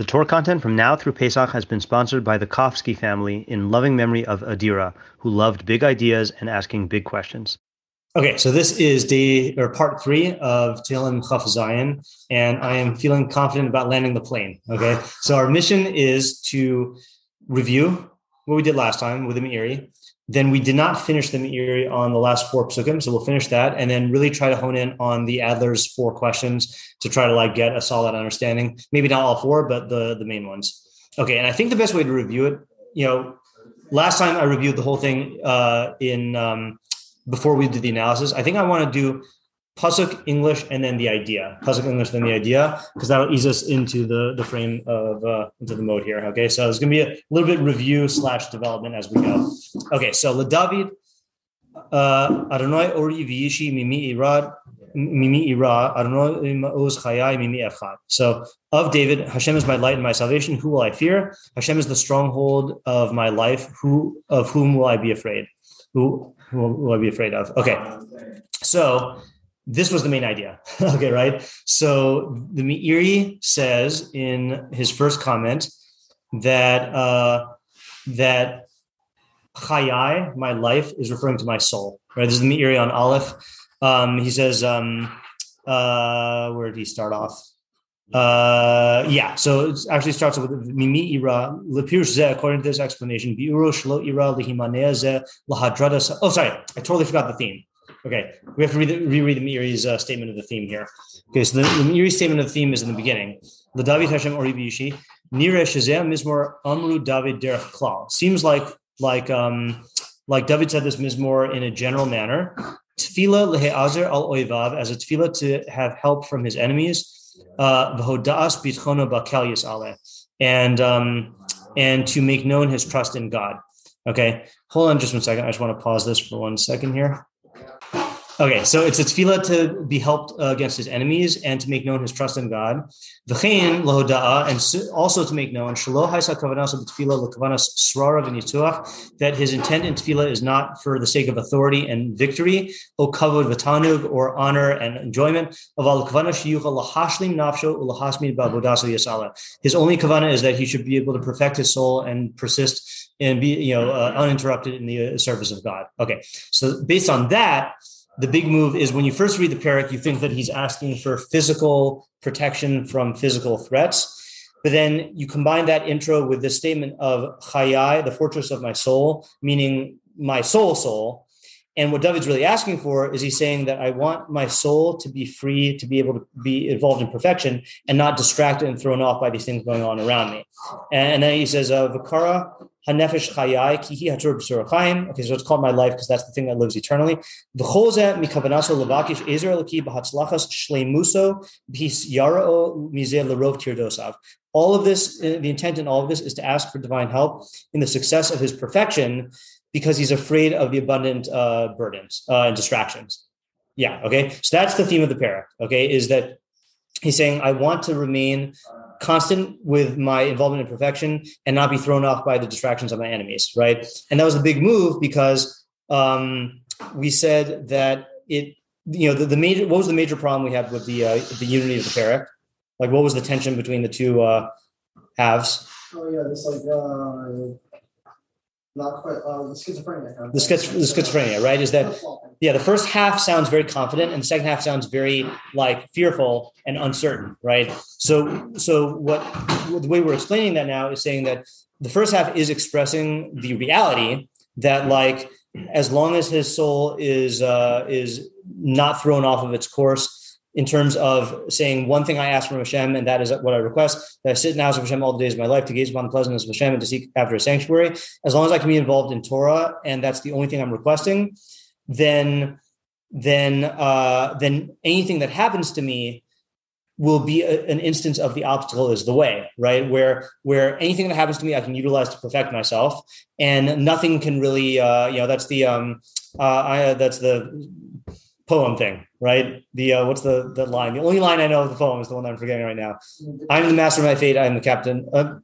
The Torah content from now through Pesach has been sponsored by the Kofsky family in loving memory of Adira, who loved big ideas and asking big questions. Okay, so this is day or part three of Tehillim Chaf Zayin, and I am feeling confident about landing the plane. Okay, so our mission is to review what we did last time with the Meiri. Then we did not finish the Meiri on the last four psukim, so we'll finish that, and then really try to hone in on the Adler's four questions to try to like get a solid understanding. Maybe not all four, but the the main ones. Okay, and I think the best way to review it, you know, last time I reviewed the whole thing uh, in. Um, before we did the analysis. I think I want to do Pasuk English and then the idea. Pasuk English, then the idea, because that'll ease us into the the frame of uh, into the mode here. Okay, so it's gonna be a little bit review slash development as we go. Okay, so LeDavid, uh, Adonai Ori Viyishi Mimi Irad. Mimi Ira, Adonai Ma'uz Chayai Mimi Echad. So of David, Hashem is my light and my salvation. Who will I fear? Hashem is the stronghold of my life. Who of whom will I be afraid? Who will, will I be afraid of? Okay. So this was the main idea. okay, right? So the Meiri says in his first comment that uh, that Chayai, my life, is referring to my soul. Right? This is the Meiri on Aleph. Um, he says, um, uh, where did he start off? Uh, yeah, so it actually starts with Mimi Ira, Lepirush according to this explanation, Biuro Shlo Ira Lahadrada. Oh, sorry, I totally forgot the theme. Okay, we have to read reread the Meiri's uh, statement of the theme here. Okay, so the, the statement of the theme is in the beginning. The David Hashem Ori Bishi, Nire Shazam Mizmor Amru David Derech Klal. Seems like like um like David said this Mizmor in a general manner. Tefillah lehe'azer al oivav as a tefillah to have help from his enemies uh, and um, and to make known his trust in God. Okay, hold on just one second. I just want to pause this for one second here. Okay, so it's a tefillah to be helped uh, against his enemies and to make known his trust in God. V'chein lahoda'a, and also to make known shelo haisa kavanas tefillah lekavanas srara v'nituach, that his intent in tefillah is not for the sake of authority and victory, o kavod v'tanug, or honor and enjoyment, of al kavanas shiyucha lahashlim nafsho ulahasmin ba'bodaso yasala. His only kavana is that he should be able to perfect his soul and persist and be, you know, uh, uninterrupted in the uh, service of God. Okay, so based on that, the big move is when you first read the parak, you think that he's asking for physical protection from physical threats. But then you combine that intro with the statement of Chayai, the fortress of my soul, meaning my soul, soul. And what David's really asking for is he's saying that I want my soul to be free, to be able to be involved in perfection and not distracted and thrown off by these things going on around me. And then he says, uh, Vikara hanefesh chayai kihi hatur b'surachayim. Okay, so it's called my life because that's the thing that lives eternally. V'cholze mikavanaso levakish ezer laki b'hatzlachas shleimuso bis yarao mizeh lerov tirdosav. All of this, uh, the intent in all of this is to ask for divine help in the success of his perfection because he's afraid of the abundant uh, burdens uh, and distractions. Yeah. Okay. So that's the theme of the para. Okay, is that he's saying I want to remain constant with my involvement in perfection and not be thrown off by the distractions of my enemies. Right. And that was a big move because um, we said that it. You know, the, the major. What was the major problem we had with the uh, the unity of the para? Like, what was the tension between the two uh, halves? Oh yeah, this like. Uh not quite uh, the schizophrenia. The, schiz- the schizophrenia, right? Is that yeah? The first half sounds very confident, and the second half sounds very like fearful and uncertain, right? So, so what the way we're explaining that now is saying that the first half is expressing the reality that like as long as his soul is uh, is not thrown off of its course in terms of saying one thing I ask from Hashem, and that is what I request, that I sit in the house of Hashem all the days of my life to gaze upon the pleasantness of Hashem and to seek after a sanctuary. As long as I can be involved in Torah, and that's the only thing I'm requesting, then then uh, then anything that happens to me will be a, an instance of the obstacle is the way, right? Where where anything that happens to me, I can utilize to perfect myself, and nothing can really, uh, you know, that's the um, uh, I, that's the poem thing, right? The uh, what's the the line? The only line I know of the poem is the one that I'm forgetting right now. I'm the master of my fate. I'm the captain. Uh,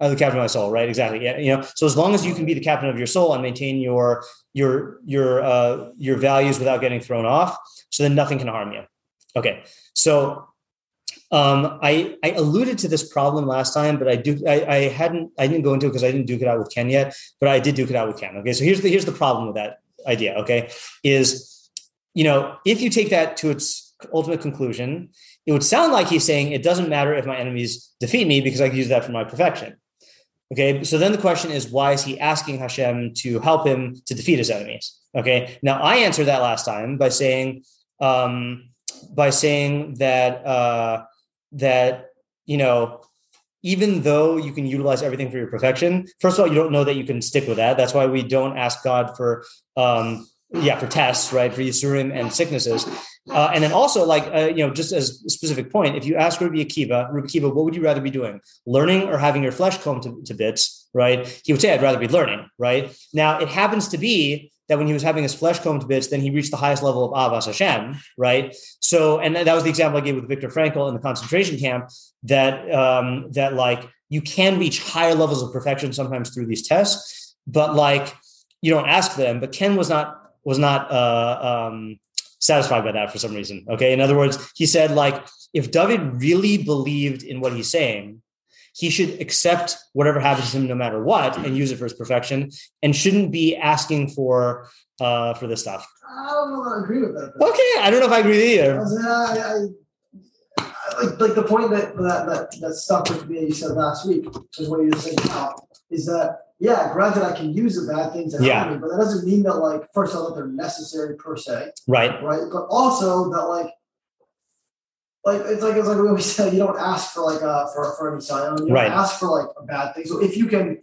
The captain of my soul, right? Exactly. Yeah, you know. So as long as you can be the captain of your soul and maintain your your your uh, your values without getting thrown off, so then nothing can harm you. Okay. So Um, I, I alluded to this problem last time, but I do I, I hadn't I didn't go into it because I didn't duke it out with Ken yet, but I did duke it out with Ken. Okay, so here's the here's the problem with that idea. Okay, is you know if you take that to its ultimate conclusion, it would sound like he's saying it doesn't matter if my enemies defeat me because I can use that for my perfection. Okay, so then the question is, why is he asking Hashem to help him to defeat his enemies? Okay, now I answered that last time by saying, um, by saying that uh, that you know, even though you can utilize everything for your perfection, first of all, you don't know that you can stick with that. That's why we don't ask God for um, yeah for tests right for yisurim and sicknesses uh, and then also like uh, you know just as a specific point if you ask Rabbi Akiva Rabbi Akiva what would you rather be doing learning or having your flesh combed to, to bits right he would say I'd rather be learning right now it happens to be that when he was having his flesh combed to bits, then he reached the highest level of Avas Hashem, right? So, and that was the example I gave with Viktor Frankl in the concentration camp. That um, that like you can reach higher levels of perfection sometimes through these tests, but like you don't ask them. But Ken was not was not uh, um, satisfied by that for some reason. Okay, in other words, he said like if David really believed in what he's saying, he should accept whatever happens to him no matter what and use it for his perfection, and shouldn't be asking for uh, for this stuff. I don't agree with that. Okay, I don't know if I agree with either. I, I, I, like, like the point that that that, that stuck with me you said last week is what you were saying now is that yeah, granted, I can use the bad things that Yeah. happen, but that doesn't mean that like first of all that they're necessary per se, Right. right? But also that like, like it's like it's like we always say, you don't ask for like uh for for any sign, you don't Right. ask for like a bad thing. So if you can,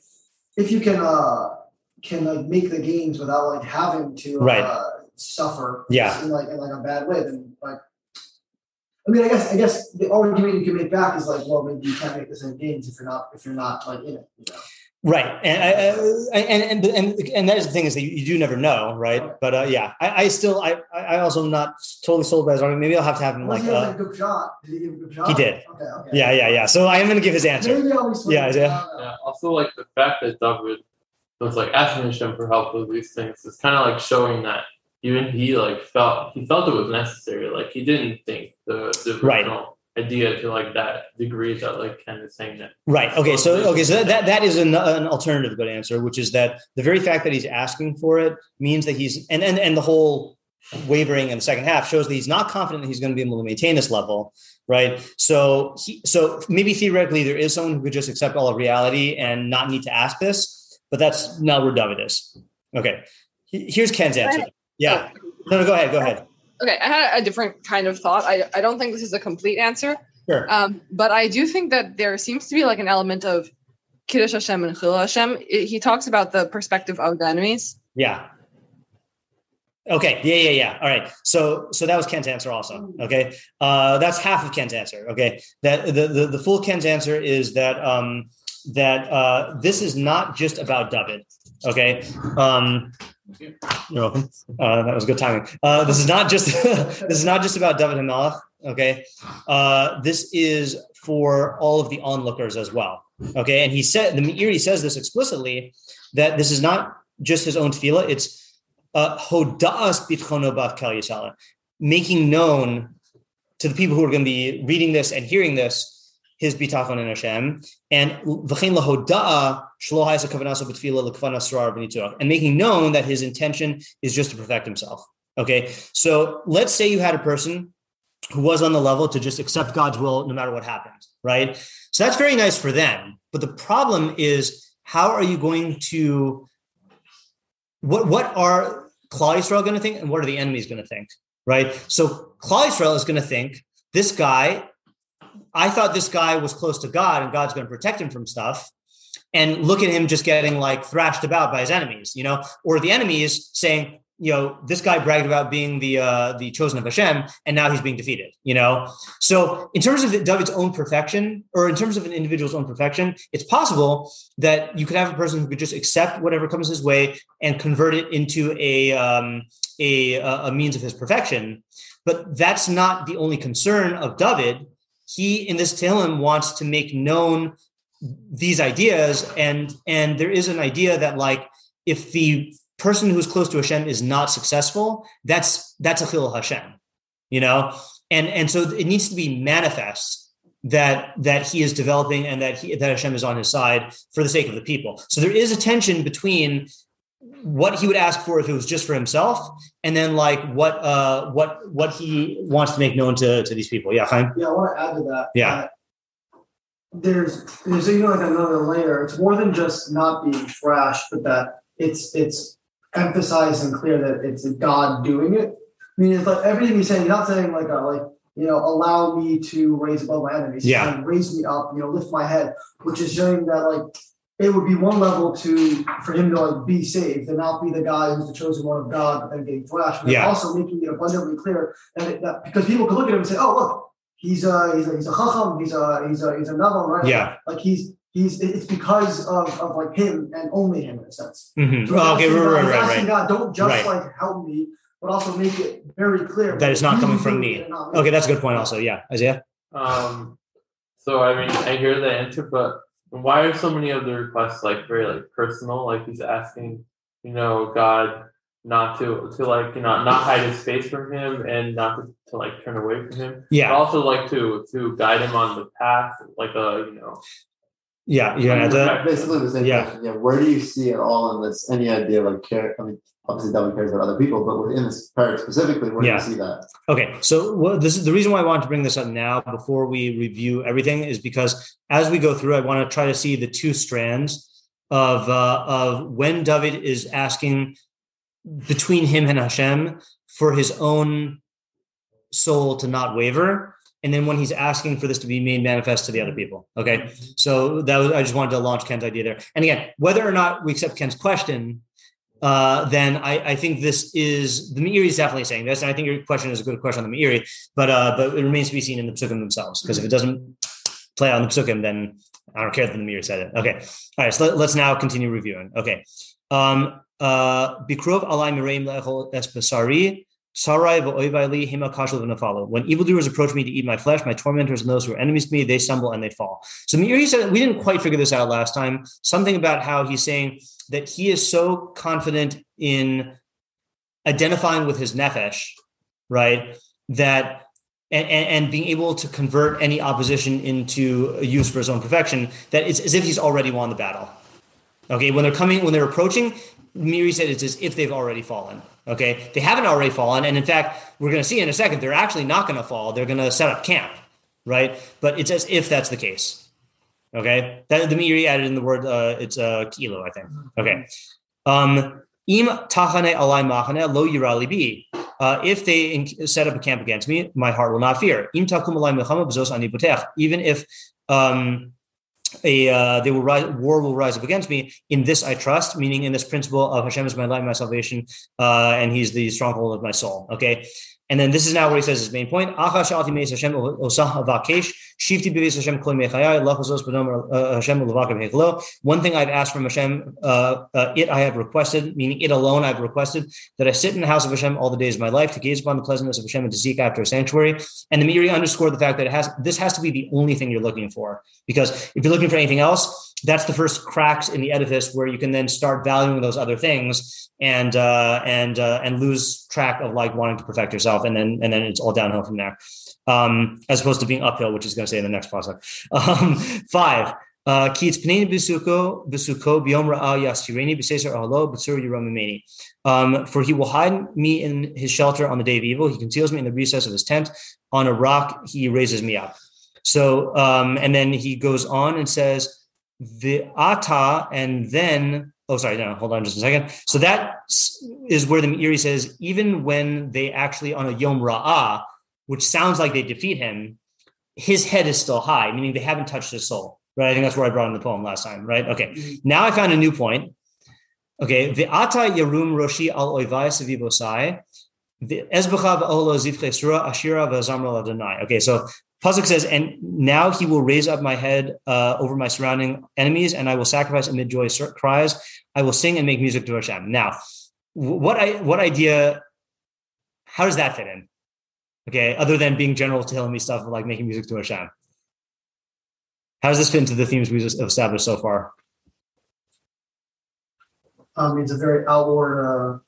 if you can uh can like make the gains without like having to Right. uh, suffer, Yeah. in like in like a bad way, then like. I mean, I guess I guess the argument you can make back is like, well, maybe you can't make the same gains if you're not if you're not like in it, you know. Right, and I, I, and and and and that is the thing is that you, you do never know, right? But uh, yeah, I, I still I I also am not totally sold by his argument. Maybe I'll have to have him Unless like he uh, a good shot. Did he give a good shot? He did. Okay, okay. yeah yeah yeah. So I am going to give his answer. Maybe I'll be. Yeah, yeah. I don't know. Yeah, also like the fact that David was like asking Hashem for help with these things is kind of like showing that even he like felt he felt it was necessary. Like he didn't think the the Right. original idea to like that degree that like Ken is saying that. Right. Okay. So okay. So that that, that is an, an alternative good answer, which is that the very fact that he's asking for it means that he's and and and the whole wavering in the second half shows that he's not confident that he's going to be able to maintain this level. Right. So he, so maybe theoretically there is someone who could just accept all of reality and not need to ask this, but that's not where David is. Okay. Here's Ken's answer. Yeah. Oh. No, no. Go ahead. Go ahead. Okay, I had a different kind of thought. I, I don't think this is a complete answer, Sure. um, but I do think that there seems to be like an element of Kiddush Hashem and Chil Hashem. It- he talks about the perspective of the enemies. Yeah. Okay. Yeah. Yeah. Yeah. All right. So so that was Ken's answer also. Okay. Uh, that's half of Ken's answer. Okay. That the the, the full Ken's answer is that um that uh this is not just about David. Okay. Um you're welcome. Uh, that was good timing. Uh, this is not just this is not just about David Hamelech. Okay. Uh, this is for all of the onlookers as well. Okay. And he said the Meiri says this explicitly that this is not just his own tefillah. It's uh, hoda'as bitchono kal making known to the people who are going to be reading this and hearing this his bitachon in Hashem, and v'chein lahoda'a shlo ha'isa kavanaso b'tefillah l'kvan asrar b'niturach, and making known that his intention is just to perfect himself. Okay, so let's say you had a person who was on the level to just accept God's will no matter what happens, right? So that's very nice for them. But the problem is, how are you going to what what are Klal Yisrael going to think, and what are the enemies going to think, right? So Klal Yisrael is going to think this guy. I thought this guy was close to God, and God's going to protect him from stuff. And look at him just getting like thrashed about by his enemies, you know, or the enemies saying, you know, this guy bragged about being the uh, the chosen of Hashem, and now he's being defeated. You know, so in terms of David's own perfection, or in terms of an individual's own perfection, it's possible that you could have a person who could just accept whatever comes his way and convert it into a um, a, a means of his perfection. But that's not the only concern of David. He in this Tehillim wants to make known these ideas, and and there is an idea that like if the person who's close to Hashem is not successful, that's that's a chil Hashem, you know, and and so it needs to be manifest that that he is developing and that he, that Hashem is on his side for the sake of the people. So there is a tension between what he would ask for if it was just for himself, and then like what uh what what he wants to make known to to these people. Yeah, fine. Yeah, I want to add to that. Yeah. that There's there's even like another layer. It's more than just not being fresh, but that it's it's emphasized and clear that it's God doing it. I mean, it's like everything he's saying. He's not saying like a, like you know allow me to raise above my enemies. Yeah. raise me up. You know, lift my head, which is showing that like it would be one level to for him to like be saved and not be the guy who's the chosen one of God, but then getting thrashed. But Yeah. also making it abundantly clear that, it, that because people could look at him and say, "Oh, look, he's a he's a he's a chacham, he's a he's a he's a navam, right? Yeah. like he's he's it's because of of like him and only him in a sense. Mhm. So he's Oh, okay, right, God- right, right, right. God, don't just Right. like help me, but also make it very clear That it's not coming from me. it and not me. Okay, that's a good point. Also, yeah, Isaiah. Um, so I mean, I hear the answer, but why are so many of the requests like very like personal? Like he's asking, you know, God not to to like you know not hide his face from him and not to, to like turn away from him. Yeah. But also like to to guide him on the path, like a you know. Yeah, yeah, add to that? Basically the same Yeah. question. Yeah. Where do you see at all in this any idea like care? I mean, obviously David cares about other people, but within this part specifically, where Yeah. do you see that? Okay, so what, this is the reason why I wanted to bring this up now before we review everything is because as we go through, I want to try to see the two strands of uh, of when David is asking between him and Hashem for his own soul to not waver, and then when he's asking for this to be made manifest to the other people. Okay, so that was I just wanted to launch Ken's idea there. And again, whether or not we accept Ken's question, uh, then I, I think this is the Meiri is definitely saying this, and I think your question is a good question on the Meiri, but uh, but it remains to be seen in the Psukim themselves because if it doesn't play out in the Psukim, then I don't care that the Meiri said it. Okay, all right, so let, us now continue reviewing. Okay, um, uh, alai mireim le'echol es basari. When evildoers approach me to eat my flesh, my tormentors and those who are enemies to me, they stumble and they fall. So Meiri said we didn't quite figure this out last time. Something about how he's saying that he is so confident in identifying with his nefesh, right? That and, and, and being able to convert any opposition into a use for his own perfection, that it's as if he's already won the battle. Okay, when they're coming, when they're approaching, Meiri said it's as if they've already fallen. Okay, they haven't already fallen, and in fact, we're going to see in a second they're actually not going to fall. They're going to set up camp, right? But it's as if that's the case. Okay, that the Meiri added in the word uh, it's uh, kilo, I think. Okay, um, im tachane alai machane lo yirali bi. Uh, if they in- set up a camp against me, my heart will not fear. Im takum alai ani. Even if um, a uh, they will rise, war will rise up against me. In this I trust, meaning in this principle of Hashem is my light, my salvation, uh, and He's the stronghold of my soul. Okay, and then this is now where he says his main point. Shifti Hashem kol mechayai lachazos b'nomer uh, Hashem. One thing I've asked from Hashem, uh, uh, it I have requested, meaning it alone I've requested that I sit in the house of Hashem all the days of my life to gaze upon the pleasantness of Hashem and to seek after a sanctuary. And the Meiri underscored the fact that it has this has to be the only thing you're looking for because if you're looking for anything else, that's the first cracks in the edifice where you can then start valuing those other things and uh, and uh, and lose track of like wanting to perfect yourself, and then and then it's all downhill from there, um, as opposed to being uphill, which is going to say in the next process. Um, five. Uh, b'tzur yiramimeni. Um, for he will hide me in his shelter on the day of evil. He conceals me in the recess of his tent. On a rock, he raises me up. So, um, and then he goes on and says, the ata, and then, oh, sorry, no, hold on just a second. So that is where the Meiri says, even when they actually on a Yom Ra'ah, which sounds like they defeat him, his head is still high, meaning they haven't touched his soul, right? I think that's where I brought in the poem last time, right? Okay. Now I found a new point. Okay. The ata yarum roshi al oivai savivosai. The ezbecha v'olo zivche sura ashira v'zamra ladonai. Okay. So Pasuk says, and now he will raise up my head uh, over my surrounding enemies, and I will sacrifice amid joyous cries. I will sing and make music to Hashem. Now, what I what idea? How does that fit in? Okay, other than being general telling me stuff like making music to Hashem. How does this fit into the themes we've established so far? Um, it's a very outward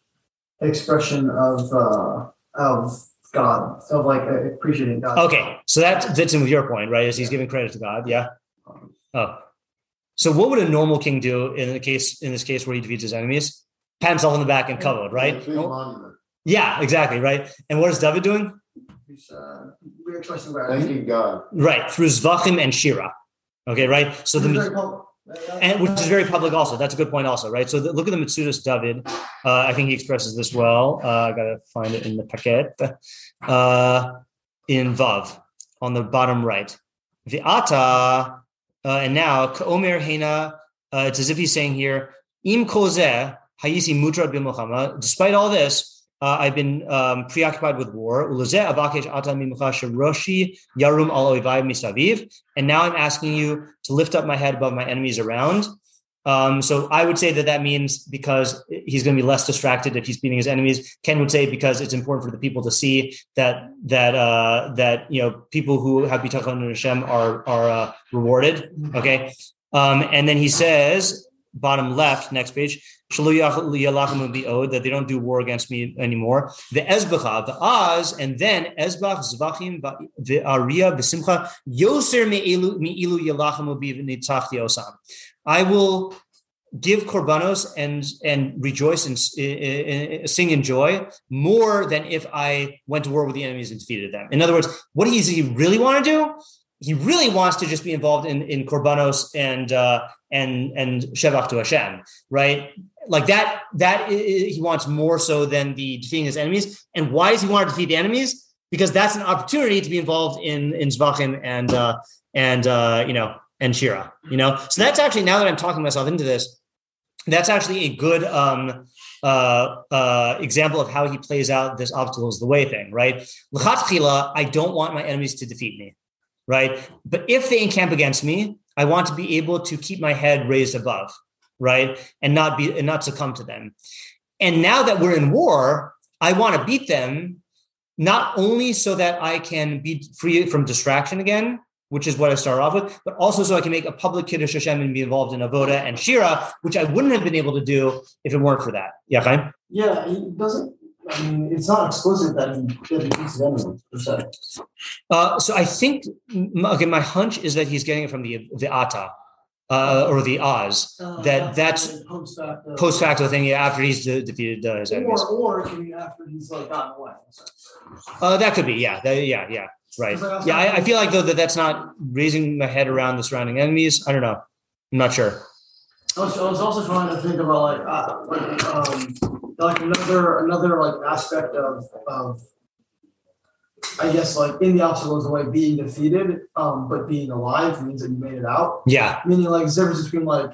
uh, expression of uh, of God, of like uh, appreciating God. Okay, So that fits in with your point, right? Is he's giving credit to God? Yeah. Oh, so what would a normal king do in the case in this case where he defeats his enemies? Pat himself on the back and covered, right? Big. Yeah, exactly, right. And what is David doing? He's, uh, we're expressing gratitude. Thanking God. Right through Zvachim and Shira. Okay, right. So the very and which is very public also. That's a good point also, right? So the, look at the Metzudas David. Uh, I think he expresses this well. Uh, I gotta find it in the packet. Uh, in Vav on the bottom right. The Ata, uh, and now Kaomer Hena. Uh, it's as if he's saying here, Im Kozeh Hayisi Mutra B'Muhammad. Despite all this, uh, I've been um, preoccupied with war. Yarum. And now I'm asking you to lift up my head above my enemies around. Um, so I would say that that means because he's going to be less distracted if he's beating his enemies. Ken would say because it's important for the people to see that that uh, that you know people who have bitachon and Hashem are are uh, rewarded. Okay, um, and then he says bottom left next page that they don't do war against me anymore. The ezbacha, the az, and then ezbach zvachim the aria b'simcha yoser me'ilu yalachamu b'nitzachti osam. I will give korbanos and and rejoice and uh, sing in joy more than if I went to war with the enemies and defeated them. In other words, what does he really want to do? He really wants to just be involved in in korbanos and uh, and and shevach to Hashem, right? Like that. That he wants more so than the defeating his enemies. And why does he want to defeat the enemies? Because that's an opportunity to be involved in in zvachim and uh, and uh, you know and Shira, you know. So that's actually now that I'm talking myself into this, that's actually a good um, uh, uh, example of how he plays out this obstacles the way thing, right? L'chatchila, I don't want my enemies to defeat me, right? But if they encamp against me, I want to be able to keep my head raised above, right, and not be and not succumb to them. And now that we're in war, I want to beat them, not only so that I can be free from distraction again, which is what I started off with, but also so I can make a public Kiddush Hashem and be involved in Avoda and Shira, which I wouldn't have been able to do if it weren't for that. Yeah, Chaim? Yeah, he doesn't. I mean, it's not exclusive that he that he beats the per se. Uh, so I think, okay, my hunch is that he's getting it from the the Ata uh, or the Oz, Uh, that that's post facto, post facto thing yeah, after he's de- defeated uh, his enemies. or or it can be after he's like gotten away. Uh, that could be, yeah, that, yeah, yeah, right. Because, Yeah, I, I feel like though that that's not raising my head around the surrounding enemies. I don't know. I'm not sure. I was, I was also trying to think about like uh, like um like another another like aspect of of I guess like in the obstacles the like being defeated um but being alive means that you made it out Yeah, meaning like the difference between like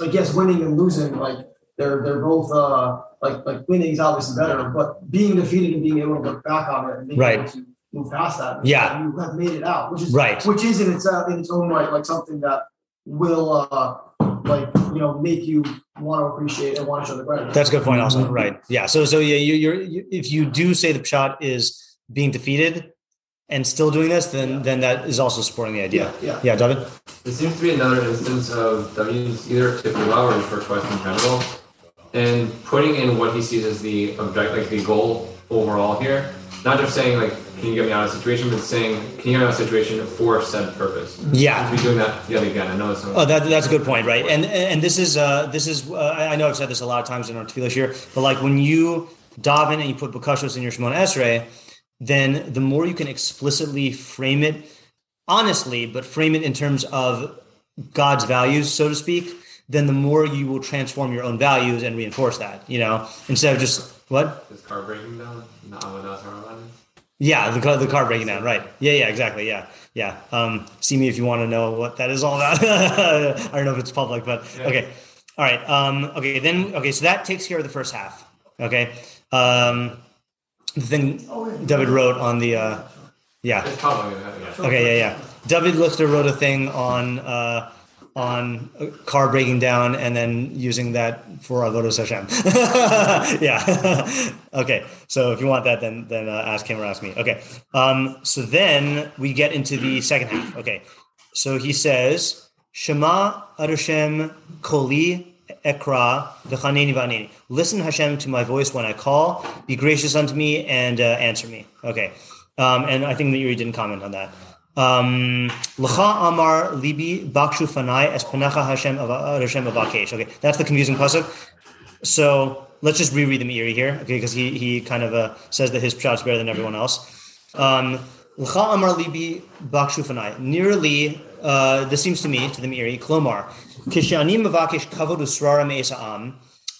like yes winning and losing like they're they're both uh like like winning is obviously better but being defeated and being able to look back on it and being Right. able to move past that Yeah. you have made it out which is right. which is in its in its own right like something that will uh like you know make you want to appreciate and want to show the gratitude. That's a good point. Also, right? Yeah. So, so yeah, you, you're you, if you do say the shot is being defeated and still doing this, then then that is also supporting the idea. yeah. Yeah, David. There seems to be another instance of David's either tefillah or his first question in general, and putting in what he sees as the object, like the goal overall here. Not just saying like, can you get me out of a situation, but saying, can you get me out of a situation for said purpose? Yeah. He's doing that yet again. I know it's. Oh, that, that's a good point, right? And and this is uh, this is uh, I I know I've said this a lot of times in our tefillah here, but like when you daven and you put bakashos in your Shemona Esrei, then the more you can explicitly frame it honestly, but frame it in terms of God's values, so to speak, then the more you will transform your own values and reinforce that. You know, instead of just what? His car breaking down. Not Avodas Harabanan. Yeah, the car, the car breaking down, right? Yeah, yeah, exactly. Yeah, yeah. Um, see me if you want to know what that is all about. I don't know if it's public, but Yeah. okay. All right. Um, okay, then okay, so that takes care of the first half. Okay. Um, the thing David wrote on the uh, yeah. Yeah. Okay, yeah, yeah. David Lichter wrote a thing on uh, on a car breaking down and then using that for Avodas Hashem. yeah. okay. So if you want that, then then uh, ask him or ask me. Okay. Um, so then we get into the second half. Okay. So he says, Shema Adoshem Koli Ekra v'chaneni v'aneni. Listen, Hashem, to my voice when I call. Be gracious unto me and uh, answer me. Okay. Um, and I think the Uri didn't comment on that. Um, L'cha amar libi bakshu fanai es panecha Hashem Hashem avakesh. Okay, that's the confusing pasuk. So let's just reread the Meiri here, okay, because he he kind of uh, says that his pshat is better than everyone else. Um, L'cha amar libi bakshu fanai. Nearly, uh, this seems to me to the Meiri. Klomar kishani mavakesh kavod usrara me'esa'am.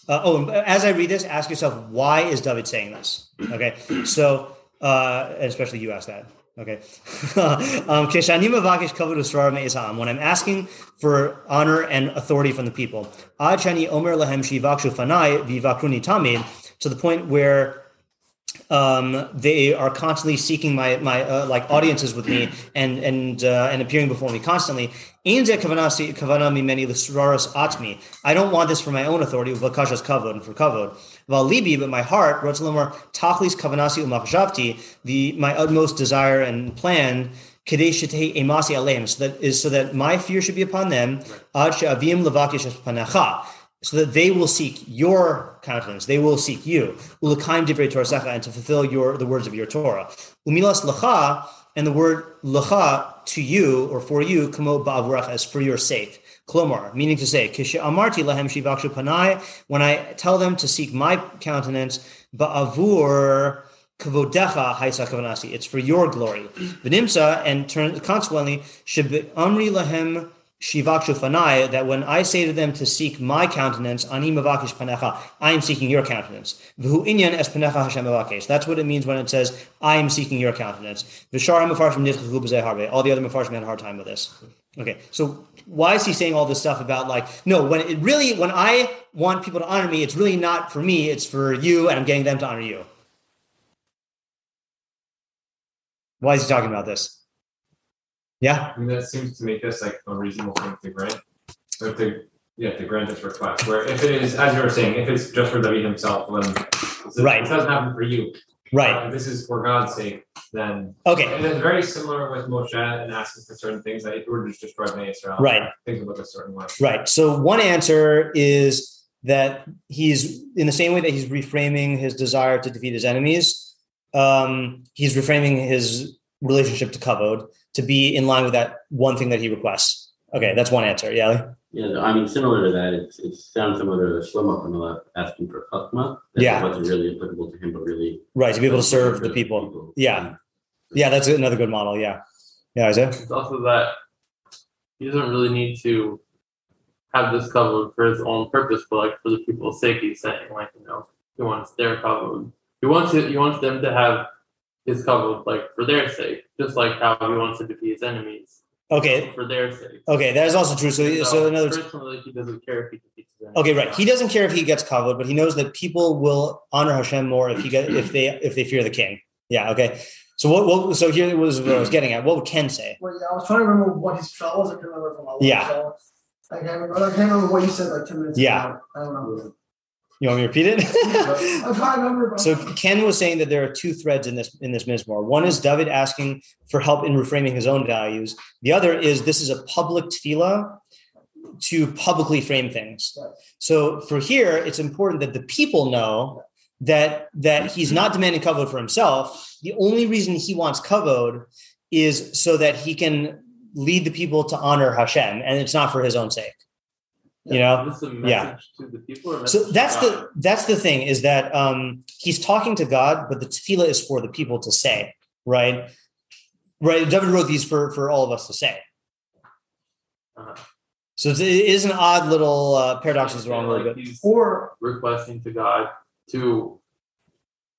Uh, oh, as I read this, ask yourself, why is David saying this? Okay, so uh, especially you ask that. Okay, um, Keshani mavakesh kavod usrara me'esa'am. when I'm asking for honor and authority from the people, ad shani omer lahem shivakshu fanai vivakruni tamid, to the point where um, they are constantly seeking my my uh, like audiences with me and and uh, and appearing before me constantly. Ein zeh kavanasi- kavana mimeni l'sraras atmi. I don't want this for my own authority, v'kashas kavod and for kavod. Valibi, but my heart, rotzlamar tachlis kavanasi umachshavti, the my utmost desire and plan. Kadei shetei emasi aleim, so that is so that my fear should be upon them. Ad she'avim levakish es panecha so that they will seek your countenance, they will seek you. Ulakaim divrei Torah and to fulfill your the words of your Torah. Umilas lacha and the word lacha to you or for you, kamo ba'avurach as for your sake. Klomar, meaning to say, amarti lahem shivakshu panai, when I tell them to seek my countenance, ba'avur kavodecha haisa kavanasi, it's for your glory. V'nimsa, and turn, consequently, amri lahem shivakshu that when I say to them to seek my countenance, panecha, I am seeking your countenance. V'hu inyan es panecha Hashem. That's what it means when it says, I am seeking your countenance. Harbe. All the other mefarshim had a hard time with this. Okay, so why is he saying all this stuff about like, no, when it really, when I want people to honor me, it's really not for me, it's for you, and I'm getting them to honor you. Why is he talking about this? Yeah? I mean, that seems to make this like a reasonable thing to grant, or to yeah, to grant this request. Where if it is, as you were saying, if it's just for David himself, then Right. this doesn't happen for you. Right. If this is for God's sake, then Okay. and it's very similar with Moshe and asking for certain things that if you were to destroy Bnei Israel, Right. things would look a certain way. Right. So one answer is that he's in the same way that he's reframing his desire to defeat his enemies. Um, he's reframing his relationship to kavod to be in line with that one thing that he requests. Okay, that's one answer. Yeah. Yeah, I mean, similar to that, it's, it sounds similar to Shlomo Hamelech asking for chachma. That Yeah. wasn't really applicable to him, but really Right. To be able to serve the people. Yeah. Yeah. That's another good model. Yeah. Yeah. Isaiah. It's also that he doesn't really need to have this covered for his own purpose, but like for the people's sake, he's saying like you know he wants their covered. He wants it. He wants them to have his covered like for their sake, just like how he wants to be his enemies Okay. for their sake. Okay. That is also true. So, so in other words, personally, he doesn't care if he defeats his. Okay, right. He doesn't care if he gets kavod, but he knows that people will honor Hashem more if he get if they if they fear the king. Yeah. Okay. So what? what so here was what I was getting at. What would Ken say? Well, yeah, I was trying to remember what his shot was. I can't remember from my Yeah. So I can't remember. I can't remember what you said like ten minutes Yeah. ago. I don't know. You want me to repeat it? I'm trying remember. so Ken was saying that there are two threads in this in this mizmor. One is David asking for help in reframing his own values. The other is this is a public tefillah to publicly frame things. So for here, it's important that the people know that that he's not demanding kavod for himself. The only reason he wants kavod is so that he can lead the people to honor Hashem, and it's not for his own sake. You know, Is this a message Yeah. to the people? So that's the that's the thing is that um, he's talking to God, but the tefillah is for the people to say, right? Right. David wrote these for for all of us to say. Uh-huh. So it's, an odd little uh, paradox is the wrong word, Like but or requesting to God to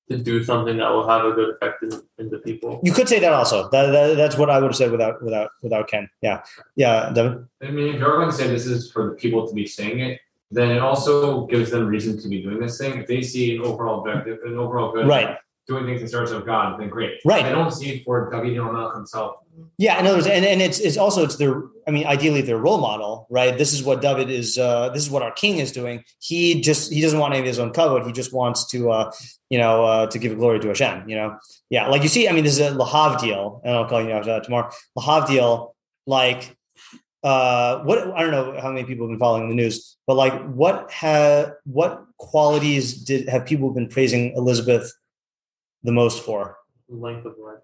to do something that will have a good effect in, in the people. you could say that also. That, that- that's what I would have said without without without Ken. Yeah, yeah, Devin. I mean, if you're going to say this is for the people to be saying it, then it also gives them reason to be doing this thing. If they see an overall objective, an overall good, Right. doing things in service of God, then great. Right. They don't see it for David Hamelech himself. Yeah, in other words, and, and it's it's also it's their I mean, ideally their role model, right? This is what David is uh this is what our king is doing. He just he doesn't want any of his own covered. He just wants to uh you know uh to give glory to Hashem, you know. Yeah, like you see, I mean, this is a Lahav deal, and I'll call you out tomorrow. Lahav deal, like uh what I don't know how many people have been following the news, but like what have what qualities did have people been praising Elizabeth the most for? Length of life.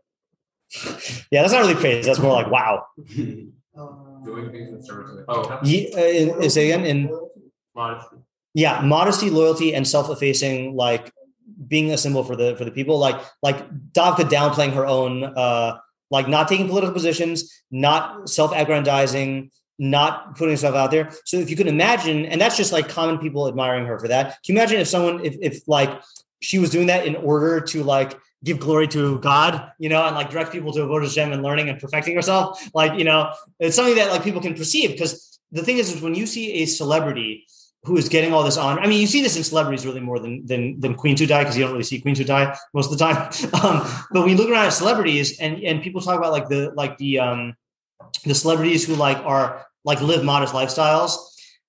Yeah, that's not really praise. That's more like wow. Um, Doing things in service of Oh. Ye- uh, is it again in Modesty. yeah modesty loyalty and self-effacing like being a symbol for the for the people like like Davka downplaying her own uh like not taking political positions not self-aggrandizing not putting herself out there so if you can imagine and that's just like common people admiring her for that can you imagine if someone if, if like she was doing that in order to like give glory to God, you know, and like direct people to a avodah Hashem and learning and perfecting yourself. Like, you know, it's something that like people can perceive because the thing is, is when you see a celebrity who is getting all this honor. I mean, you see this in celebrities really more than than than Queen die because you don't really see Queen die most of the time. Um, but we look around at celebrities and and people talk about like the like the um the celebrities who like are like live modest lifestyles.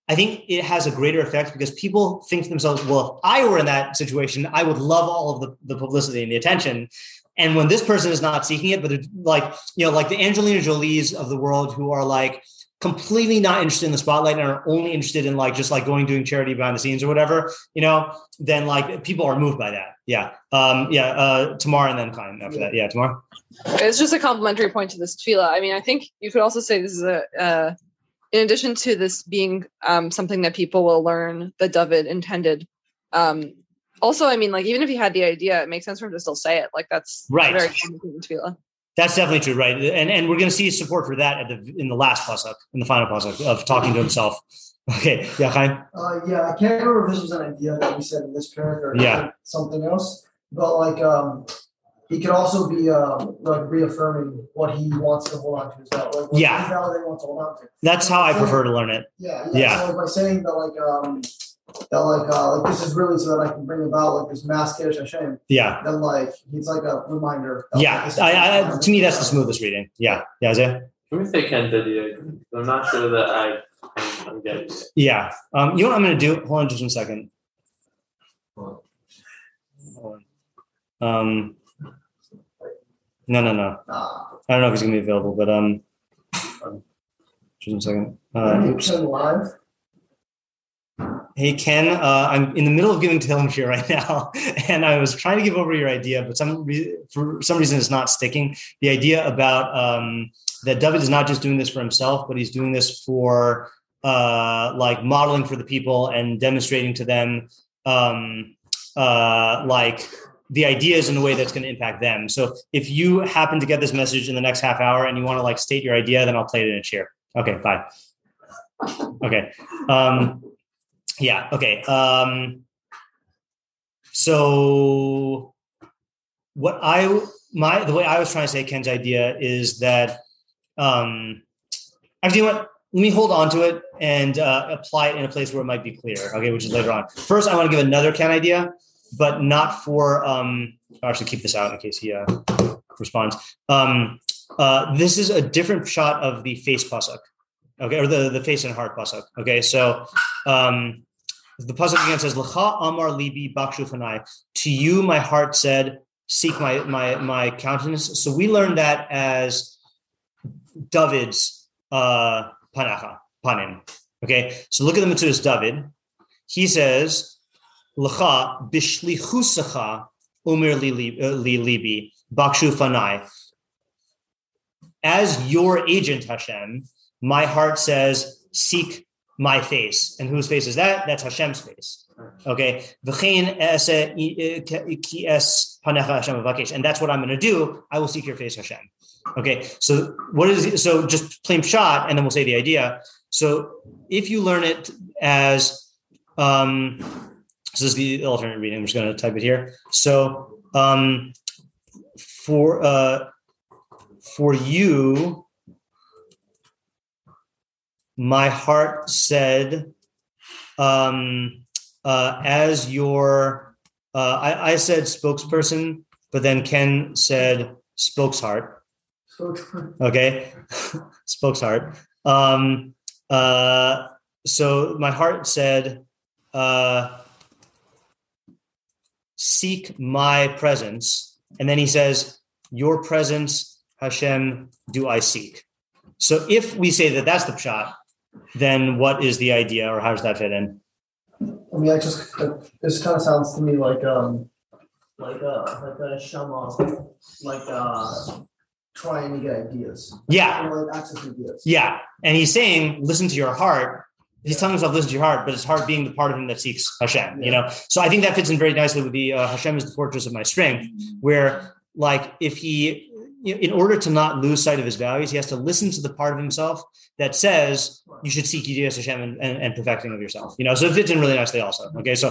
I think it has a greater effect because people think to themselves, well, if I were in that situation, I would love all of the, the publicity and the attention. And when this person is not seeking it, but they're like, you know, like the Angelina Jolies of the world who are like completely not interested in the spotlight and are only interested in like just like going doing charity behind the scenes or whatever, you know, then like people are moved by that. Yeah. Um, yeah. Uh, tomorrow and then Klein after that. Yeah. Tomorrow. It's just a complimentary point to this tefillah. I mean, I think you could also say this is a, uh, in addition to this being um, something that people will learn that David intended. Um, also, I mean, like even if he had the idea, it makes sense for him to still say it. Like that's Right. Very common thing in tefillah. That's definitely true, right? And and we're going to see support for that at the in the last pasuk, in the final pasuk of talking to himself. Okay, yeah, Chaim. Uh, yeah, I can't remember if this was an idea that we said in this paragraph or Yeah. something else, but like um, he could also be um, like reaffirming what he wants to hold on to as well. Like what Yeah. he validating wants to hold on to. That's how I prefer to learn it. Yeah, Yeah. yeah. So by saying that like um, that like uh, like this is really so that I can bring about like this mass kiddush Hashem, Yeah, then like he's like a reminder. of, yeah. like, this I, I, to me, that's the smoothest reading. Yeah, yeah, Isaiah? Can we say Ken's idea? I'm not sure that I, I'm getting it. yeah. Um, you know what I'm going to do? Hold on, just one second. Hold on. Um, no, no, no. Ah, I don't know if he's going to be available, but um, um, just one second. Uh, oops. Live. Hey Ken, uh, I'm in the middle of giving Tehillim here right now, and I was trying to give over your idea, but some re- for some reason it's not sticking. The idea about um, that David is not just doing this for himself, but he's doing this for uh, like modeling for the people and demonstrating to them um, uh, like the ideas in a way that's going to impact them. So if you happen to get this message in the next half hour and you want to like state your idea, then I'll play it in a chair. Okay, bye. Okay. Um, yeah okay um so what i my the way i was trying to say ken's idea is that um actually you know what let me hold on to it and uh, apply it in a place where it might be clear okay which is later on first i want to give another ken idea but not for um i'll actually keep this out in case he uh, responds. Um uh this is a different shot of the face pasuk okay or the the face and heart pasuk okay? So um the pasuk again says L'cha amar libi bakshu fanai. To you my heart said seek my my my countenance. So we learned that as david's uh panacha panim okay? So look at the Metzudas David. He says L'cha bishlichusacha umir uh, li libi bakshu fanai as your agent hashem my heart says seek my face. And whose face is that? That's Hashem's face. Okay. Hashem avakesh. And that's what I'm going to do. I will seek your face, Hashem. Okay. So what is? So just plain shot, and then we'll say the idea. So if you learn it as, um, this is the alternate reading. I'm just going to type it here. So um, for uh, for you, my heart said, um, uh, as your, uh, I, I said spokesperson, but then Ken said spokesheart. Okay, spokesheart. Um, uh, so my heart said, uh, seek my presence. And then he says, your presence, Hashem, do I seek. So if we say that that's the shot, then what is the idea or how does that fit in? I mean, I just this kind of sounds to me like um like uh like a shama like uh trying to get ideas. Yeah. Like access ideas. Yeah. And he's saying, listen to your heart. He's telling himself, listen to your heart, but his heart being the part of him that seeks Hashem, you know? So I think that fits in very nicely with the uh, Hashem is the fortress of my strength, where like if he, in order to not lose sight of his values, he has to listen to the part of himself that says you should seek Yiddias Hashem and, and, and perfecting of yourself, you know? So it fits in really nicely also. Okay. So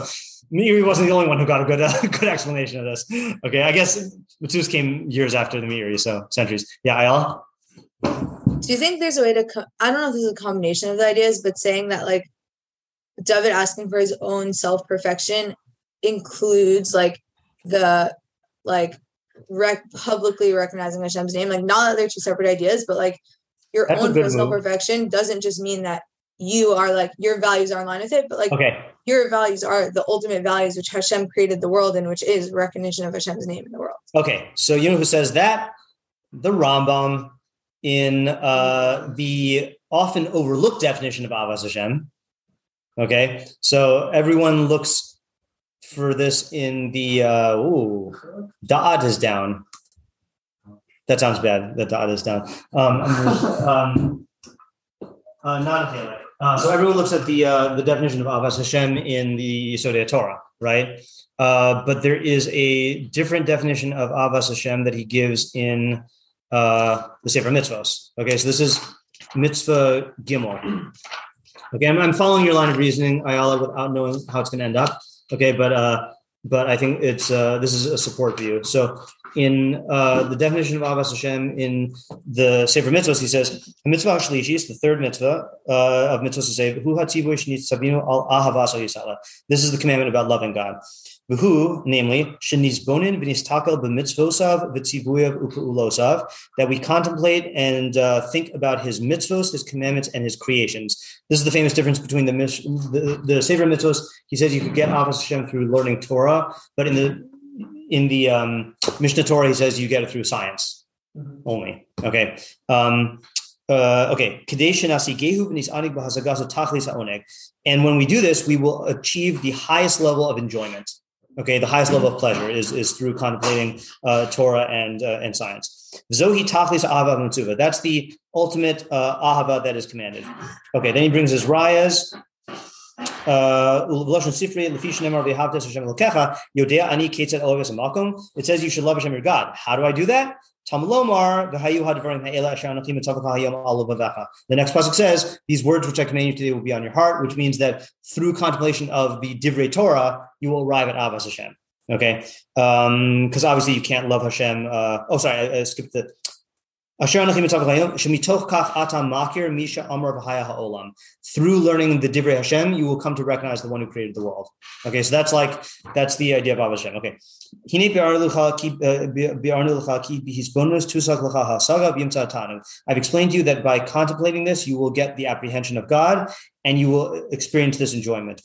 Meiri wasn't the only one who got a good, uh, good explanation of this. Okay. I guess Matus came years after the Meiri, so centuries. Yeah. Ayala? Do you think there's a way to? Co- I don't know if this is a combination of the ideas, but saying that like David asking for his own self perfection includes like the like rec- publicly recognizing Hashem's name. Like not that they're two separate ideas, but like your That's own personal move. perfection doesn't just mean that you are like your values are in line with it, but like Okay. your values are the ultimate values which Hashem created the world in, which is recognition of Hashem's name in the world. Okay, so you know who says that? The Rambam in uh, the often overlooked definition of Ahavas Hashem. Okay, so everyone looks for this in the uh, ooh, Da'at is down. That sounds bad. The Da'at is down. Um, um, uh, not a Halek. Uh, so everyone looks at the uh, the definition of Ahavas Hashem in the Yesodei Torah, right? Uh, but there is a different definition of Ahavas Hashem that he gives in uh, the Sefer Mitzvos. Okay, so this is Mitzvah Gimel. Okay, I'm, I'm following your line of reasoning, Ayala, without knowing how it's going to end up. Okay, but uh, but I think it's uh, this is a support view. So in uh, the definition of Ahavas Hashem in the Sefer Mitzvos, he says mitzvah shlishis, the third mitzvah uh, of mitzvahs to say hu sabinu al ahavas. This is the commandment about loving God. Who, namely, shenizbonin v'nistakel b'mitzvosav v'tzivuyav u'ulosav, that we contemplate and uh, think about his mitzvos, his commandments, and his creations. This is the famous difference between the the, the Sefer Mitzvos. He says you could get Avos Hashem through learning Torah, but in the in the um, Mishneh Torah, he says you get it through science only. Okay. Um, uh, okay. Kadesh nasi gehu v'nis anig b'hasagaso tachlis ha'oneg. And when we do this, we will achieve the highest level of enjoyment. Okay, the highest level of pleasure is, is through contemplating uh, Torah and uh, and science. Zohi tachlis ahava mitzuva. That's the ultimate uh, ahava that is commanded. Okay, then he brings his rayas. Uh. It says you should love Hashem your God. How do I do that? The next pasuk says, "These words which I command you today will be on your heart," which means that through contemplation of the divrei Torah, you will arrive at Ahavas Hashem. Okay, because obviously you can't love Hashem. Uh, oh, sorry, I, I skipped the. Through learning the divrei Hashem, you will come to recognize the one who created the world. Okay, so that's like that's the idea of Ahavas Hashem. Okay. Uh. I've explained to you that by contemplating this, you will get the apprehension of God and you will experience this enjoyment.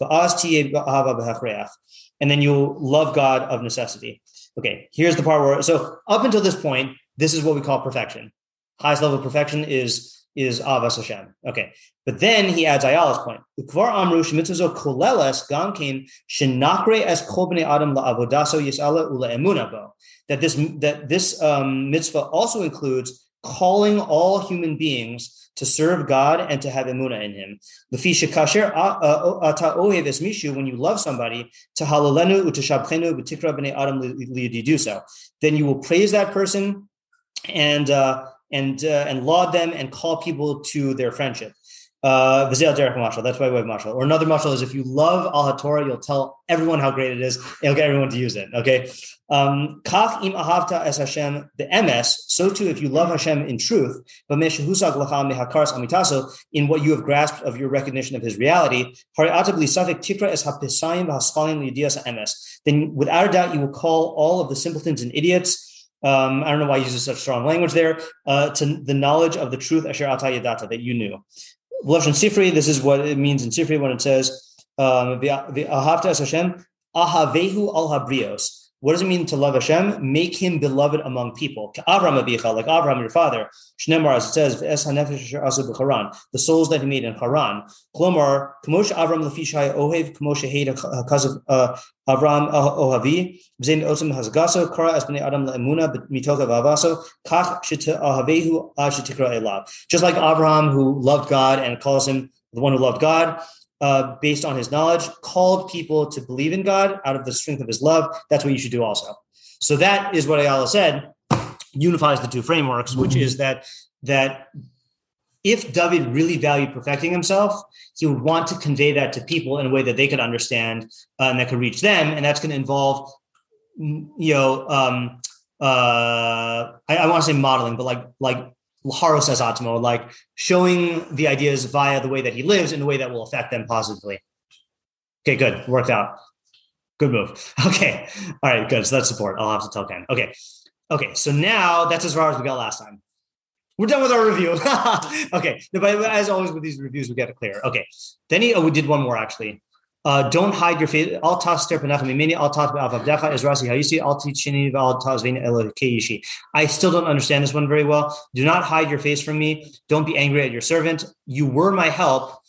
And then you'll love God of necessity. Okay, here's the part where, so up until this point, this is what we call perfection. Highest level of perfection is is Ahavas Hashem. Okay. But then he adds Ayala's point. Ukvar amru shemitzazo koleles gamkin shenakre es kol bnei adam la'avodaso yisala ula emunabo. That this that this um, mitzvah also includes calling all human beings to serve God and to have emuna in Him. Es mishu. When you love somebody. Then you will praise that person and. Uh, and uh, and laud them and call people to their friendship. Uh, Vizil Derek Mashal. That's why we have Mashal. Or another Mashal is if you love Al HaTorah, you'll tell everyone how great it is. And you'll get everyone to use it. Okay. Um, Kach im ahavta es Hashem the MS. So too, if you love Hashem in truth, but meshahusag lacha mehakaras amitaso in what you have grasped of your recognition of His reality, hari atabli safik tikra es hapisayim v'haschalim lidias MS. Then, without a doubt, you will call all of the simpletons and idiots um, I don't know why he uses such strong language there, uh, to the knowledge of the truth, Asher Atayadata, that you knew. Lashon Sifri, this is what it means in Sifri when it says, um, Hashem, Ahavehu al Habrios. What does it mean to love Hashem? Make him beloved among people. Avram abicha, like Avram, your father. Shnemar, as it says, the souls that he made in Haran. Klomar, Kamosha Avram lefishai ohev, heda hakazav uh, Avram ohavi, v'zein otzim hazagaso, kara Adam mitoka v'avaso, kach shita shetikra elav. Just like Abraham, who loved God and calls him the one who loved God, uh, based on his knowledge, called people to believe in God out of the strength of his love. That's what you should do also. So that is what Ayala said unifies the two frameworks, which is that that if David really valued perfecting himself, he would want to convey that to people in a way that they could understand uh, and that could reach them, and that's going to involve, you know, um, uh, I, I want to say modeling, but like like Haro says Atmo, like showing the ideas via the way that he lives in a way that will affect them positively. Okay, good. Worked out. Good move. Okay. All right, good. So that's support. I'll have to tell Ken. Okay. Okay. So now that's as far as we got last time. We're done with our review. okay. But as always with these reviews, we get it clear. Okay. Then he, oh, we did one more actually. Uh, don't hide your face. Al tas terpanachim mini al tat avavdecha is rasi hayisi al tichini al tas keishi. I still don't understand this one very well. Do not hide your face from me. Don't be angry at your servant. You were my help.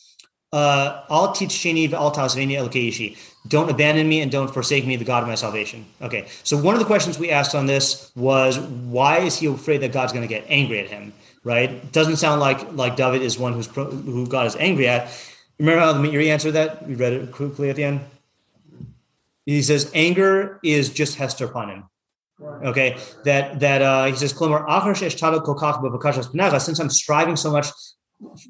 Uh, al tichini al tas keishi. Don't abandon me and don't forsake me, the God of my salvation. Okay. So one of the questions we asked on this was why is he afraid that God's going to get angry at him? Right? Doesn't sound like like David is one who's pro, who God is angry at. Remember how the Meiri answered that? We read it quickly at the end. He says anger is just hester upon him. Okay, that that uh, he says, Since I'm striving so much